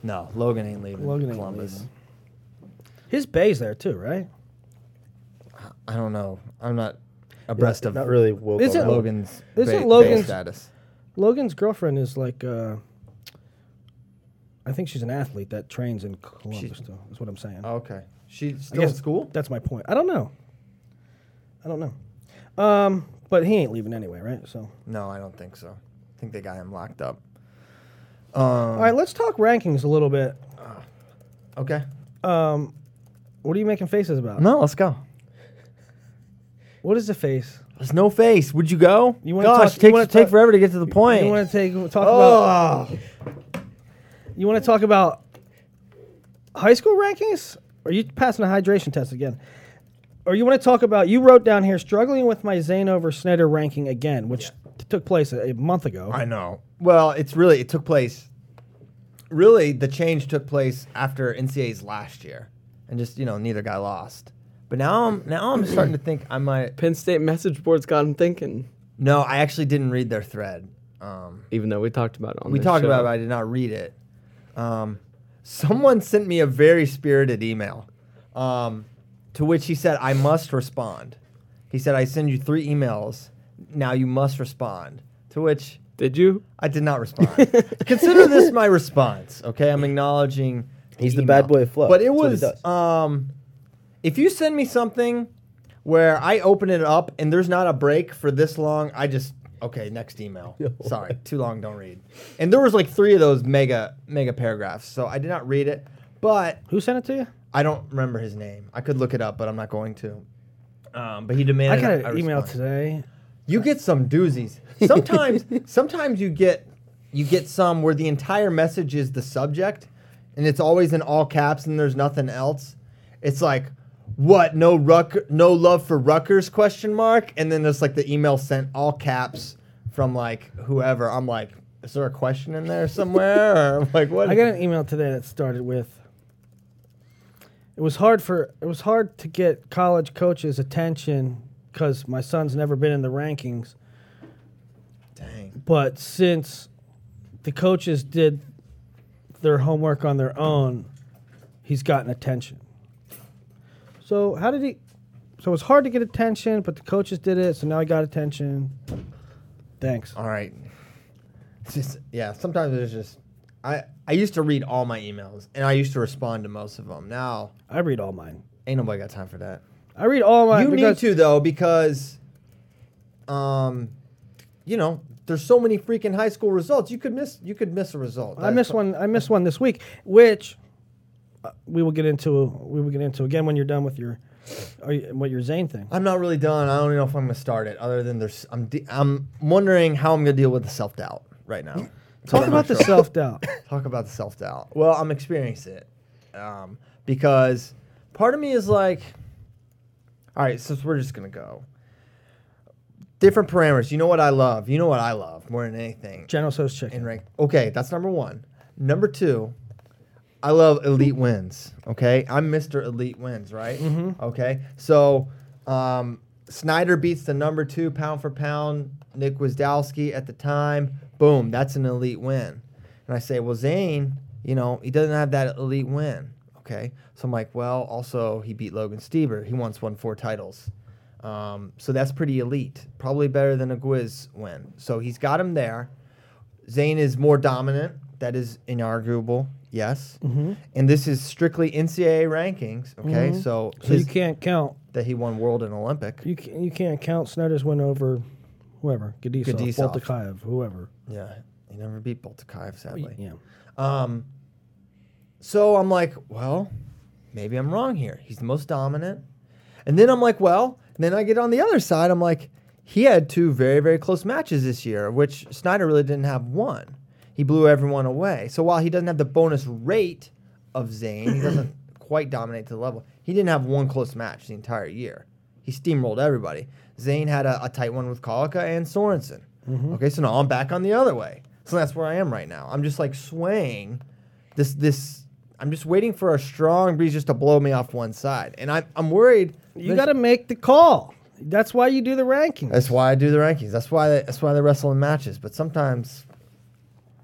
No, Logan ain't leaving Logan ain't Columbus. leaving. His bay's there too, right? I don't know. I'm not abreast of Not really woke Is on it that one. Logan's Isn't ba- base Logan's- status. Logan's girlfriend is like, uh, I think she's an athlete that trains in Columbus. She's- Still, is what I'm saying. Okay. She's I still in guess school? That's my point. I don't know. I don't know. Um, but he ain't leaving anyway, right? So, No, I don't think so. I think they got him locked up. Um, all right, let's talk rankings a little bit. Okay. Um, what are you making faces about? No, let's go. What is the face? There's no face. Would you go? You wanna Gosh, talk- you takes wanna take talk- forever to get to the point. You want to take talk about? oh, You want to talk about high school rankings? Are you passing a hydration test again? Or you want to talk about? You wrote down here struggling with my Zane over Snyder ranking again, which t- took place a, a month ago. I know. Well, it's really it took place. Really, the change took place after NCAA's last year, and just you know neither guy lost. But now I'm now I'm starting to think I might. Penn State message boards got him thinking. No, I actually didn't read their thread. Um, Even though we talked about it on we this talked show. about it, but I did not read it. Um, someone sent me a very spirited email, um, to which he said, "I must respond." He said, "I send you three emails. Now you must respond." To which Did you? I did not respond. Consider this my response. Okay, I'm acknowledging. He's the email. bad boy of Flo. But it That's what he was does. um, if you send me something where I open it up and there's not a break for this long, I just okay next email. Sorry, too long, don't read. And there was like three of those mega mega paragraphs, so I did not read it. But Who sent it to you? I don't remember his name. I could look it up, but I'm not going to. Um, but he demanded. I demanded. got an I email respond. today. You get some doozies. Sometimes, sometimes you get you get some where the entire message is the subject, and it's always in all caps, and there's nothing else. It's like, what? No Ruck, no love for Rutgers? Question mark. And then there's like the email sent all caps from like whoever. I'm like, is there a question in there somewhere? or like what? I got an email today that started with. It was hard for it was hard to get college coaches' attention because my son's never been in the rankings. Dang. But since the coaches did their homework on their own, he's gotten attention. So how did he? So it was hard to get attention, but the coaches did it, so now he got attention. Thanks. All right. It's just yeah. Sometimes it's just I I used to read all my emails and I used to respond to most of them. Now I read all mine. ain't nobody got time for that. I read all mine. you need because- to though because, um, you know, there's so many freaking high school results. You could miss you could miss a result. I missed one. I missed one this week, which uh, we will get into. We will get into again when you're done with your, are what your Zane thing. I'm not really done. I don't even know if I'm gonna start it. Other than there's, I'm de- I'm wondering how I'm gonna deal with the self doubt right now. Talk about the self doubt. Talk about the self doubt. Well, I'm experiencing it um, because part of me is like, all right, since we're just gonna go different parameters. You know what I love. You know what I love more than anything. General So's chicken. in rank. Okay, that's number one. Number two, I love elite wins. Okay, I'm Mr. Elite Wins, right? Okay, so um, Snyder beats the number two pound for pound Nick Gwiazdowski at the time. Boom, that's an elite win. And I say, well, Zane, you know, he doesn't have that elite win. Okay, so I'm like, well, also he beat Logan Stieber. He once won four titles. Um, so that's pretty elite. Probably better than a Gwiz win. So he's got him there. Zane is more dominant. That is inarguable. Yes. Mm-hmm. And this is strictly NCAA rankings. Okay. Mhm. So, So you can't count. that he won world and Olympic. You can, you can't count Snyder's win over whoever Gadisov, Gadisov. Whoever. Yeah. He never beat Boltukaev, sadly. Yeah. Um, so I'm like, well, maybe I'm wrong here. He's the most dominant. And then I'm like, well, then I get on the other side. I'm like, he had two very, very close matches this year, which Snyder really didn't have one. He blew everyone away. So while he doesn't have the bonus rate of Zane, he doesn't quite dominate to the level. He didn't have one close match the entire year. He steamrolled everybody. Zane had a, a tight one with Kalika and Sorensen. Mm-hmm. Okay, so now I'm back on the other way. So that's where I am right now. I'm just like swaying this this I'm just waiting for a strong breeze just to blow me off one side. And I I'm worried You got to make the call. That's why you do the rankings. That's why I do the rankings. That's why they, that's why they wrestle in matches. But sometimes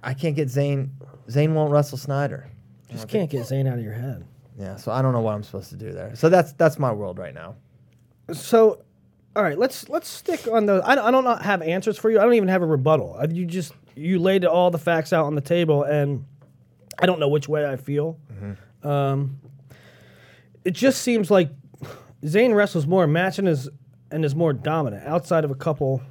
I can't get Zane Zane won't wrestle Snyder. Just can't get Zane out of your head. Yeah, so I don't know what I'm supposed to do there. So that's that's my world right now. So, all right, let's let's stick on the. I, I don't not have answers for you. I don't even have a rebuttal. I- You just you laid all the facts out on the table, and I don't know which way I feel. Um, it just seems like Zane wrestles more match and is and is more dominant outside of a couple.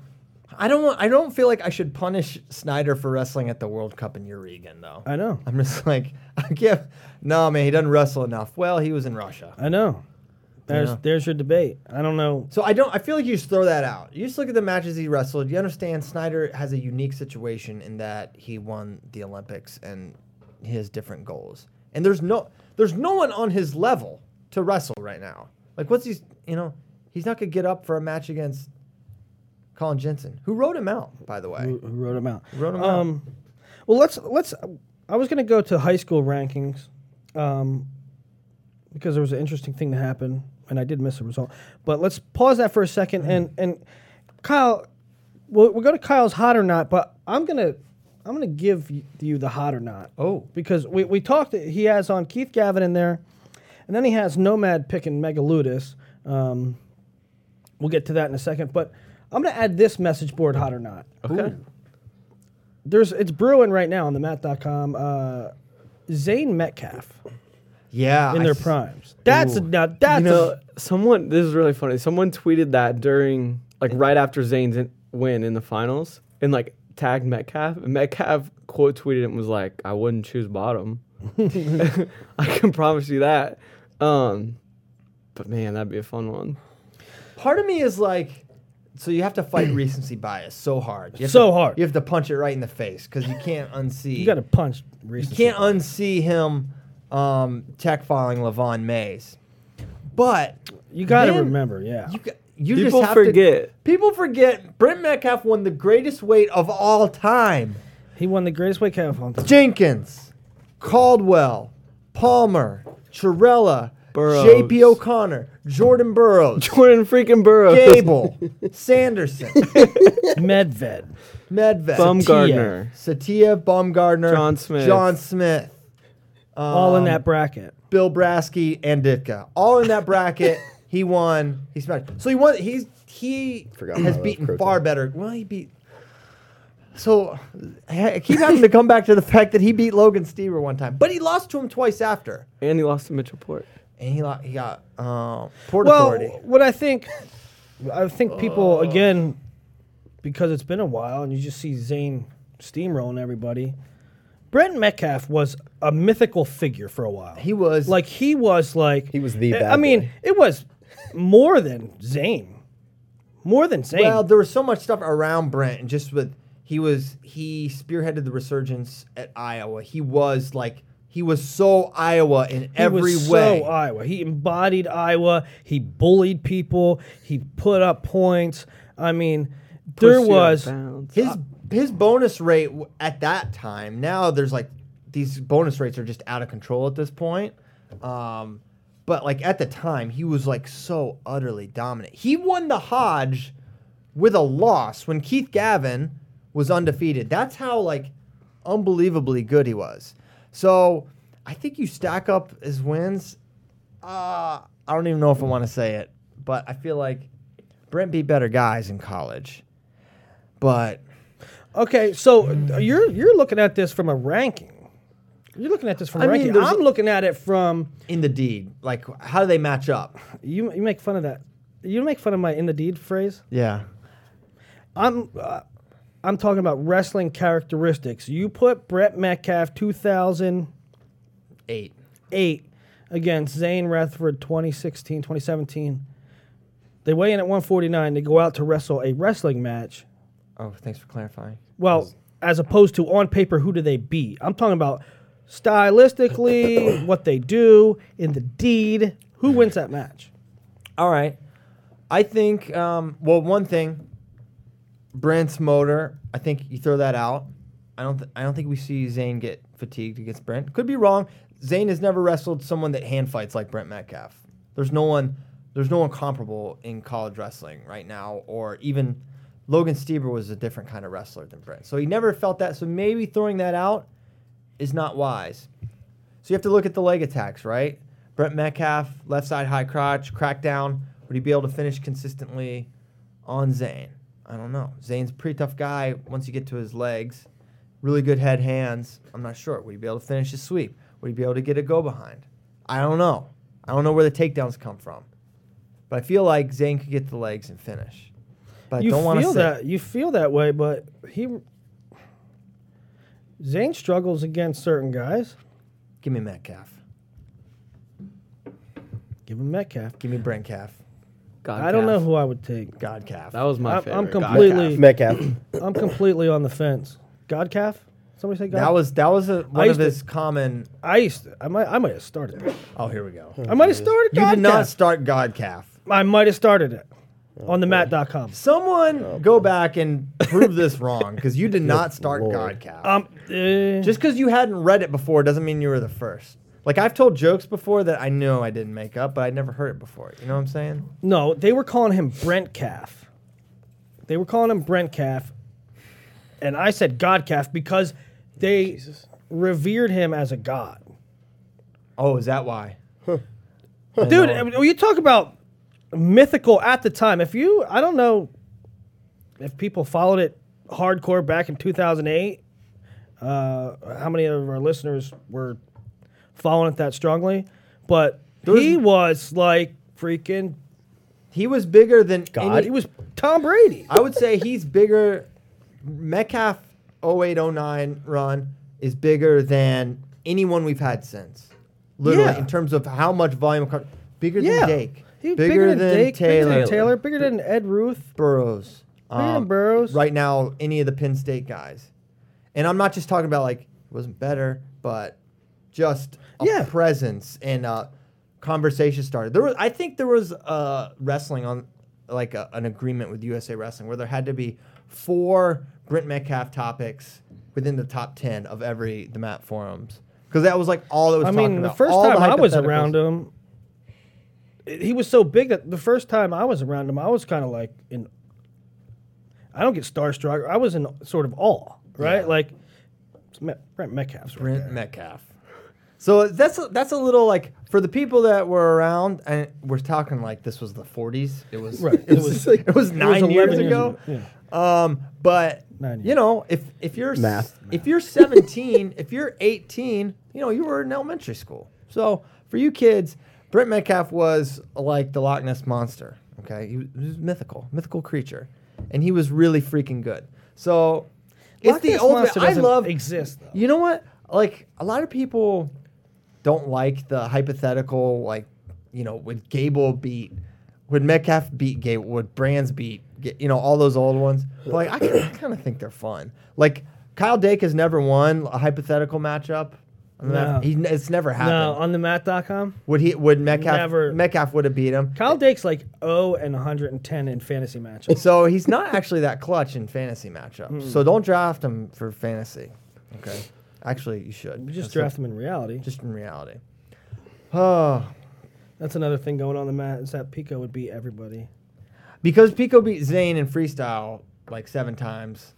I don't want, I don't feel like I should punish Snyder for wrestling at the World Cup in Yarygin though. I know, I'm just like I can't. No man, he doesn't wrestle enough. Well, he was in Russia. I know. There's Yeah. there's your debate. I don't know. So I don't. I feel like you just throw that out. You just look at the matches he wrestled. You understand Snyder has a unique situation in that he won the Olympics and he has different goals. And there's no there's no one on his level to wrestle right now. Like what's he? You know, he's not gonna get up for a match against Colin Jensen, who wrote him out, by the way. Who, who wrote him out? Wrote him out. um, Well, let's let's. I was going to go to high school rankings, um, because there was an interesting thing that happened, and I did miss a result. But let's pause that for a second, and and Kyle, we'll, we'll go to Kyle's hot or not. But I'm gonna I'm gonna give you the hot or not. Oh. because we we talked. He has on Keith Gavin in there, and then he has Nomad picking Megaludis. Um, we'll get to that in a second, but. I'm gonna add this message board hot or not Okay. there's it's brewing right now on the mat.com uh Zane Metcalf Yeah, in I their s- primes. That's a, now that's you know, a, someone. This is really funny. Someone tweeted that during, like, right after Zane's in, win in the finals, and like tagged Metcalf. And Metcalf quote tweeted it and was like, "I wouldn't choose bottom." I can promise you that. Um, but man, that'd be a fun one. Part of me is like, so you have to fight recency bias so hard. You have So to- hard. You have to punch it right in the face because you can't unsee. you got to punch. You Recency. can't unsee him um, tech filing Lavion Mayes. But You got to remember, yeah. you, you People just have to- forget. people forget Brent Metcalf won the greatest weight of all time. he won the greatest weight cut on. Jenkins, Caldwell, Palmer, Churella, Burroughs. J.P. O'Connor, Jordan Burroughs, Jordan freaking Burroughs. Gable, Sanderson, Medved. Medved, Baumgardner. Satya, Baumgardner, John Smith. John Smith, all in um, that bracket. Bill Brasky, and Ditka, all in that bracket. he won. He smashed. So he won. He's he Forgot has about beaten Croton. far better. Well, he beat. So I keep having to come back to the fact that he beat Logan Stieber one time, but he lost to him twice after, And he lost to Mitchell Port. and he lo- he got uh, Port Well, Authority. what I think, I think people again, because it's been a while, and you just see Zane steamrolling everybody. Brent Metcalf was a mythical figure for a while. He was like he was like He was the I bad mean, boy. it was more than Zane, more than Zane. Well, there was so much stuff around Brent, and just with he was he spearheaded the resurgence at Iowa. He was like he was so Iowa in every way. he every was way. so Iowa. He embodied Iowa. He bullied people. He put up points. I mean, there Pushed you out of was bounds. his his bonus rate at that time. Now there's like these bonus rates are just out of control at this point. Um, but like at the time, he was like so utterly dominant. He won the Hodge with a loss when Keith Gavin was undefeated. That's how like unbelievably good he was. So I think you stack up his wins. Uh, I don't even know if I want to say it, but I feel like Brent beat better guys in college, but Okay, so uh, you're you're looking at this from a ranking. You're looking at this from a I mean, ranking. there's I'm a- looking at it from in the deed, like how do they match up? you. You make fun of that. You make fun of my in the deed phrase. Yeah. I'm uh, I'm talking about wrestling characteristics. You put Brent Metcalf 2008 Eight. against Zane Retherford 2016, 2017. They weigh in at 149. They go out to wrestle a wrestling match. Oh, thanks for clarifying. Well, as opposed to on paper, who do they beat? I'm talking about stylistically, what they do in the deed. Who wins that match? All right. I think, um, well, one thing, Brent's motor, I think you throw that out. I don't, th- I don't think we see Zane get fatigued against Brent. Could be wrong. Zane has never wrestled someone that hand fights like Brent Metcalf. There's no one, there's no one comparable in college wrestling right now, or even Logan Stieber was a different kind of wrestler than Brent. So he never felt that. So maybe throwing that out is not wise. So you have to look at the leg attacks, right? Brent Metcalf, left side high crotch, crackdown. Would he be able to finish consistently on Zane? I don't know. Zane's a pretty tough guy once you get to his legs. Really good head hands. I'm not sure. Would he be able to finish his sweep? Would he be able to get a go behind? I don't know. I don't know where the takedowns come from. But I feel like Zane could get the legs and finish. But you I don't want to feel that you feel that way, but he Zane struggles against certain guys. Give me Metcalf. Give him Metcalf. Give me Brent Calf. God, I don't know who I would take. God Calf. That was my I'm- favorite. I'm completely- Calf. Metcalf. I'm completely on the fence. God calf? Somebody say God. That was that was a, one used of to- his common. I used to, I might I might have started it. Oh, here we go. I might have started You God did not calf. start God Calf. I might have started it on the mat.com. Someone go back and prove this wrong because you did not start Lord. God Calf. Um eh, Just because you hadn't read it before doesn't mean you were the first. Like I've told jokes before that I know I didn't make up, but I'd never heard it before. You know what I'm saying? No, they were calling him Brent Calf. They were calling him Brent Calf. And I said God Calf because they revered him as a god. Oh, is that why? Dude, I mean, you talk about mythical at the time, if you, I don't know if people followed it hardcore back in 2008, uh, how many of our listeners were following it that strongly, but he was like freaking He was bigger than God. He was Tom Brady. I would say he's bigger. Metcalf 0809 run is bigger than anyone we've had since. Literally, Yeah. in terms of how much volume, bigger Yeah. than Dake, He was bigger, than, Dake, Taylor, bigger than Taylor, bigger than Ed Ruth. Burroughs, Bigger than um, Burroughs. Right now, any of the Penn State guys, and I'm not just talking about like it wasn't better, but just a Yeah. presence and uh, conversation started. There was, I think, there was uh, wrestling on like a, an agreement with USA Wrestling where there had to be four Brent Metcalf topics within the top ten of every the Map forums because that was like all that was. I mean, the about. first All the time I was around him, he was so big that the first time I was around him, I was kind of like in. I don't get starstruck. I was in sort of awe, right? Yeah. Like Met, Brent Metcalf's right Brent there. Metcalf. So that's a, that's a little like for the people that were around, and we're talking like this was the 40s. It was Right. It was it was nine years 11 ago. Yeah. Um, but you know, if if you're s- Math. if you're 17, if you're 18, you know, you were in elementary school. So for you kids, Brent Metcalf was like the Loch Ness monster. Okay, he was, he was mythical, mythical creature, and he was really freaking good. So it's Loch the Ness ultimate. I love exist though. you know what? Like a lot of people don't like the hypothetical, like you know, would Gable beat, would Metcalf beat Gable, would Brands beat, you know, all those old ones. But like I, kind of think they're fun. Like Kyle Dake has never won a hypothetical matchup. On the map. No. He, it's never happened. No, on the mat.com, would he? Would Metcalf? Never. Metcalf would have beat him. Kyle Dake's like 0 and 110 in fantasy matchups. So he's not actually that clutch in fantasy matchups. Hmm. So don't draft him for fantasy. Okay. Actually, you should. You just That's draft him in reality. what- just in reality. Oh, That's another thing going on the mat is that Pico would beat everybody. because Pico beat Zane in freestyle like seven times,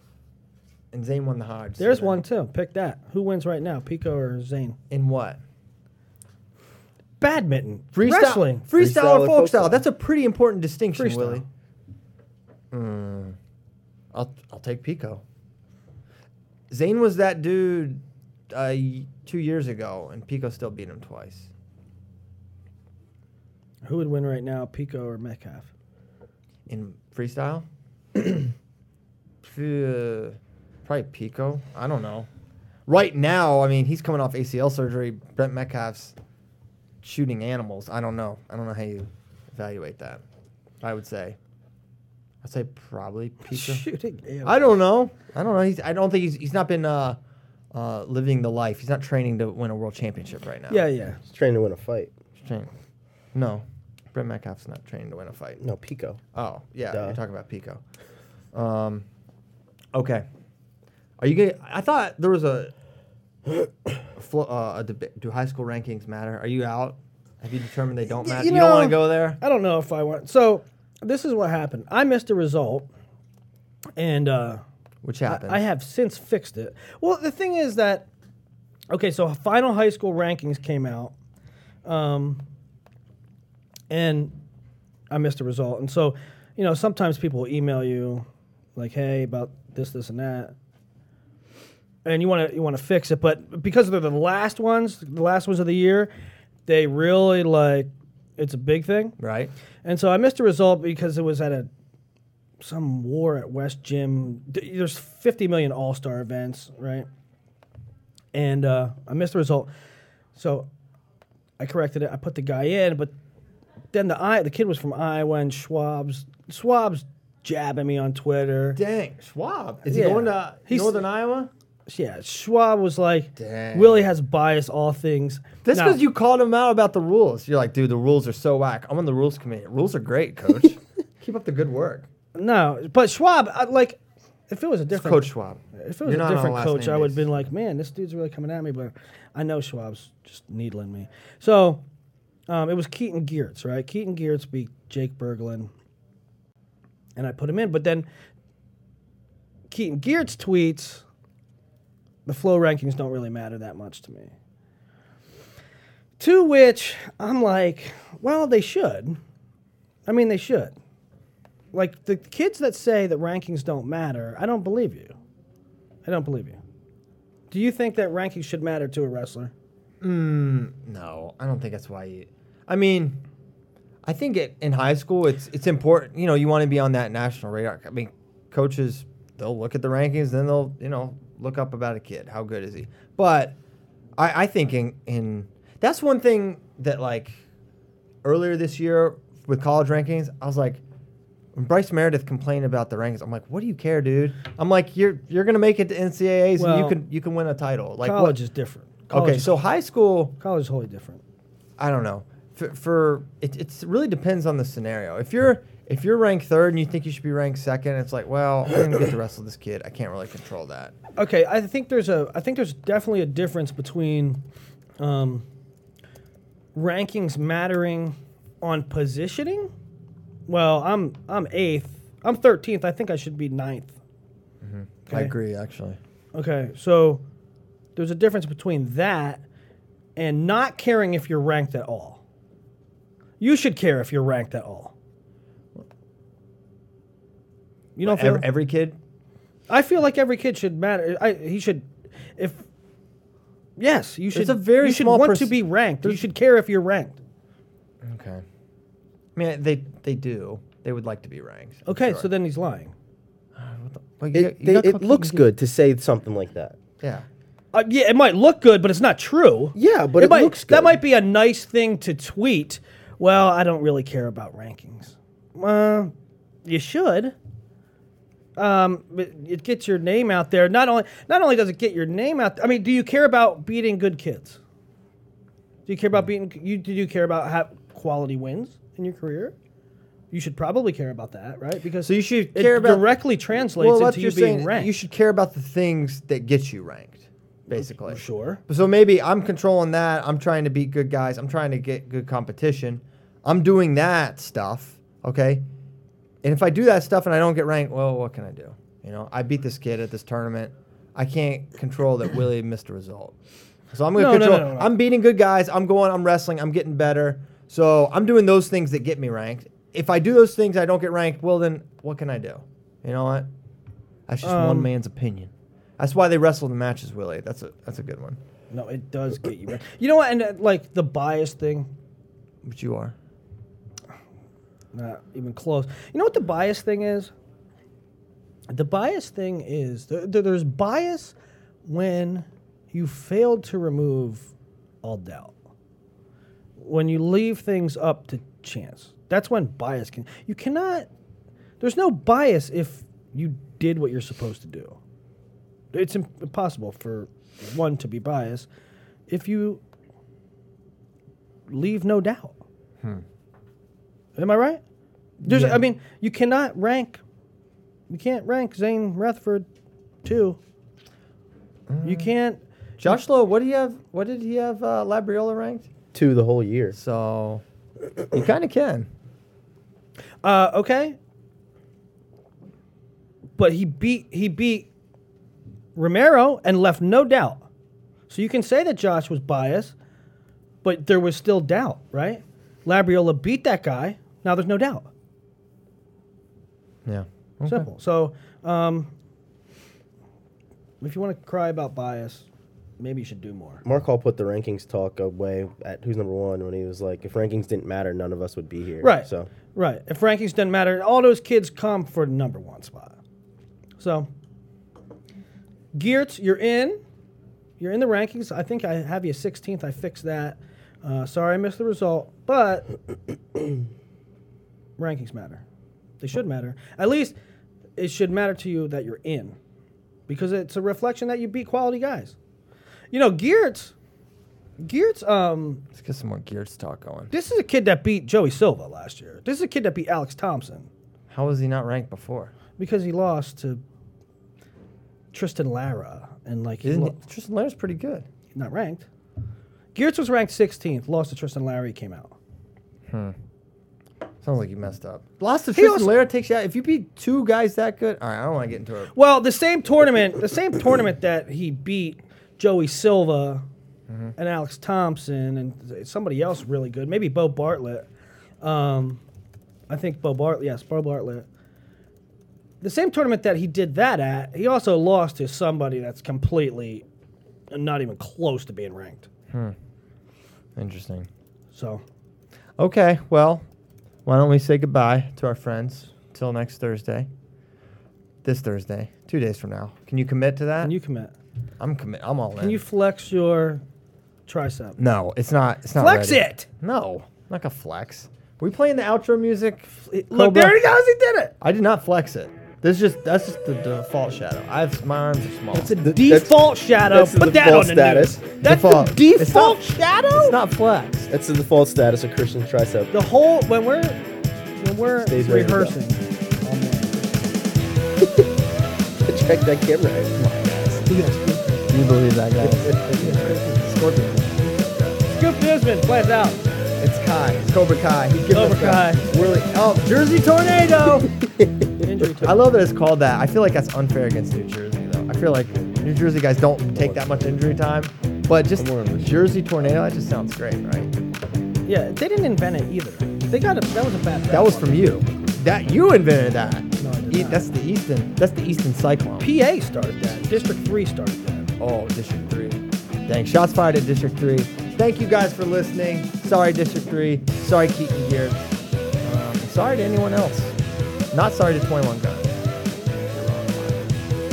and Zane won the Hodge. There's then- one too. Pick that. Who wins right now, Pico or Zane? in what Badminton, freestyle, wrestling. freestyle, Freestyle or or folk folk style. style. That's a pretty important distinction, Freestyle. Willie. Mm, I'll I'll take Pico. Zane was that dude uh, two years ago, and Pico still beat him twice. Who would win right now, Pico or Metcalf? In freestyle, Uh, probably Pico. I don't know. Right now, I mean, he's coming off ACL surgery. Brent Metcalf's shooting animals. I don't know. I don't know how you evaluate that. I would say. I'd say probably Pico. Shooting. Animals. I don't know. I don't know. He's, I don't think he's he's not been uh, uh, living the life. He's not training to win a world championship right now. Yeah, yeah. He's training to win a fight. He's training. No, Brent Metcalf's not training to win a fight. No, Pico. Oh, yeah, Duh. you're talking about Pico. Um, okay. Are you gonna? I thought there was a, flo- uh, a debate. Do high school rankings matter? Are you out? Have you determined they don't matter? you You, don't want to go there. I don't know if I want. So this is what happened. I missed a result, and uh, Which I, happened? I have since fixed it. Well, the thing is that okay, so final high school rankings came out, um, and I missed a result, and so you know sometimes people will email you like, "Hey, about this, this, and that." And you want to you want to fix it, but because they're the last ones, the last ones of the year, they really like it's a big thing. right. And so I missed a result because it was at a some war at West Gym. There's 50 million All Star events, right? And uh, I missed the result, so I corrected it. I put the guy in, but then the I the kid was from Iowa and Schwab's Schwab's jabbing me on Twitter. Dang, Schwab. Is Yeah. he going to He's- Northern Iowa? Yeah, Schwab was like, Dang. Willie has bias all things. This Now- because you called him out about the rules. You're like, dude, the rules are so whack. I'm on the rules committee. Rules are great, coach. Keep up the good work. no, but Schwab, I, like, if it was a different Coach Schwab. If it was You're a not on different last coach, name I would have basis. been like, man, this dude's really coming at me. But I know Schwab's just needling me. So um, it was Keaton Geertz, right? Keaton Geertz beat Jake Berglund. And I put him in. But then Keaton Geertz tweets, the Flo rankings don't really matter that much to me. To which I'm like, well, they should. I mean, they should. Like the kids that say that rankings don't matter, I don't believe you. I don't believe you. Do you think that rankings should matter to a wrestler? Mm, no, I don't think that's why you. I mean, I think it, in high school, it's it's important. You know, you want to be on that national radar. I mean, coaches they'll look at the rankings, then they'll you know look up about a kid. How good is he? But I, I think in, in that's one thing that like earlier this year with college rankings, I was like. When Bryce Meredith complained about the rankings, I'm like, "What do you care, dude?" I'm like, "You're you're gonna make it to NCAA's and you can you can win a title." Like, college what? is different. College Okay, is- so high school, college is wholly different. I don't know. For, for it, it's really depends on the scenario. If you're if you're ranked third and you think you should be ranked second, it's like, well, I'm gonna get the rest of this kid. I can't really control that. Okay, I think there's a I think there's definitely a difference between um, rankings mattering on positioning. Well, I'm I'm eighth. I'm thirteenth. I think I should be ninth. I Okay. agree, actually. Okay, so there's a difference between that and not caring if you're ranked at all. You should care if you're ranked at all. You don't feel? Every, every kid. I feel like every kid should matter. I, he should, if yes, you should. It's a very you should small want to be ranked. You should care if you're ranked. Okay. I mean, they they do. They would like to be ranked. I'm Okay, sure. so then he's lying. Well, you It, got- you they- got it cookie- looks good to say something like that. Yeah. Uh, yeah, it might look good, but it's not true. Yeah, but it might, looks That good. might be a nice thing to tweet. Well, I don't really care about rankings. Well, you should. Um, it gets your name out there. Not only not only does it get your name out. I mean, do you care about beating good kids? Do you care about beating? You do you care about have quality wins in your career? You should probably care about that, right? Because So you should it care about directly translates well, into you being saying, ranked. you should care about the things that get you ranked, basically. sure. So maybe I'm controlling that. I'm trying to beat good guys. I'm trying to get good competition. I'm doing that stuff, okay? And if I do that stuff and I don't get ranked, well, what can I do? You know, I beat this kid at this tournament. I can't control that Willie missed a result. So I'm going to no, control. no, no. I'm beating good guys. I'm going. I'm wrestling. I'm getting better. So I'm doing those things that get me ranked. if I do those things, I don't get ranked. Well, then what can I do? You know what? That's just one Um, man's opinion. That's why they wrestle the matches, Willie. That's a that's a good one. No, it does get you. Right. You know what? And uh, like the bias thing, But you are. Not even close. You know what the bias thing is? The bias thing is th- th- there's bias when you failed to remove all doubt. When you leave things up to chance. That's when bias can. You cannot. There's no bias if you did what you're supposed to do. It's im- impossible for one to be biased if you leave no doubt. Hmm. Am I right? There's, Yeah. I mean, you cannot rank. You can't rank Zane Retherford two. You can't. Josh Lowe, what do you have? What did he have? Uh, Labriola ranked. Two the whole year. So you kind of can. Uh, okay. But he beat he beat Romero and left no doubt. So you can say that Josh was biased, but there was still doubt, right? Labriola beat that guy. Now there's no doubt. Yeah. Okay. Simple. So, um, if you want to cry about bias, maybe you should do more. Mark Hall put the rankings talk away at who's number one when he was like, if rankings didn't matter, none of us would be here. Right. So Right. If rankings doesn't matter, all those kids come for the number one spot. So, Geertz, you're in. You're in the rankings. I think I have you 16th. I fixed that. Uh, sorry I missed the result, but rankings matter. They should matter. At least it should matter to you that you're in because it's a reflection that you beat quality guys. You know, Geertz, Geertz, um, Let's get some more Gears talk going. this is a kid that beat Joey Silva last year. This is a kid that beat Alex Thompson How was he not ranked before? because he lost to Tristan Lara and like Isn't lo- he, Tristan Laird's pretty good. not ranked. Geertz was ranked 16th, lost to Tristan Larry, came out. Sounds like you messed up. Lost to Tristan also- Laird takes you out. If you beat two guys that good, all right. I don't want to get into it. Well, the same tournament, the same tournament that he beat Joey Silva and Alex Thompson and somebody else really good, maybe Bo Bartlett. Um, I think Bo Bartlett, yes, Bo Bartlett. The same tournament that he did that at, he also lost to somebody that's completely not even close to being ranked. Hmm. Interesting. So, Okay, well, why don't we say goodbye to our friends till next Thursday? This Thursday, two days from now. Can you commit to that? can you commit? I'm commit. I'm all in. Can you flex your tricep? no, it's not. It's not. Flex ready. it. No, I'm not gonna flex. Are we playing the outro music? Look, Cobra? there he goes. He did it. I did not flex it. This is just that's just the default shadow. I have my arms are small. It's a Th- default shadow. that's the Put that on default the status. news. That's Default. the It's default not- shadow. it's not flex. that's the default status of Christian tricep. the whole when we're when we're Stays ready to go. rehearsing. on the- Check that camera. Oh out. Do you believe that guy? Scorpion. Scoop Newsman plans out. It's Kai. It's Cobra Kai. He's giving Cobra us the Kai. Whirly. Oh, Jersey Tornado. Injury I love that it's called that. I feel like that's unfair against New Jersey, though. I feel like New Jersey guys don't take that much injury time, but just I'm more of a- Jersey Tornado, that just sounds great, right? Yeah, they didn't invent it either. They got it. That was a bad. That was from you. That you invented that. No, I did E- not. that's the Easton. That's the Easton Cyclone. PA started that. District Three started that. Oh, District 3. Dang, shots fired at District 3. Thank you guys for listening. Sorry, District 3. Sorry, Keaton Gear. Um, sorry to anyone else. Not sorry to 21 Guns.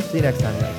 See you next time, guys.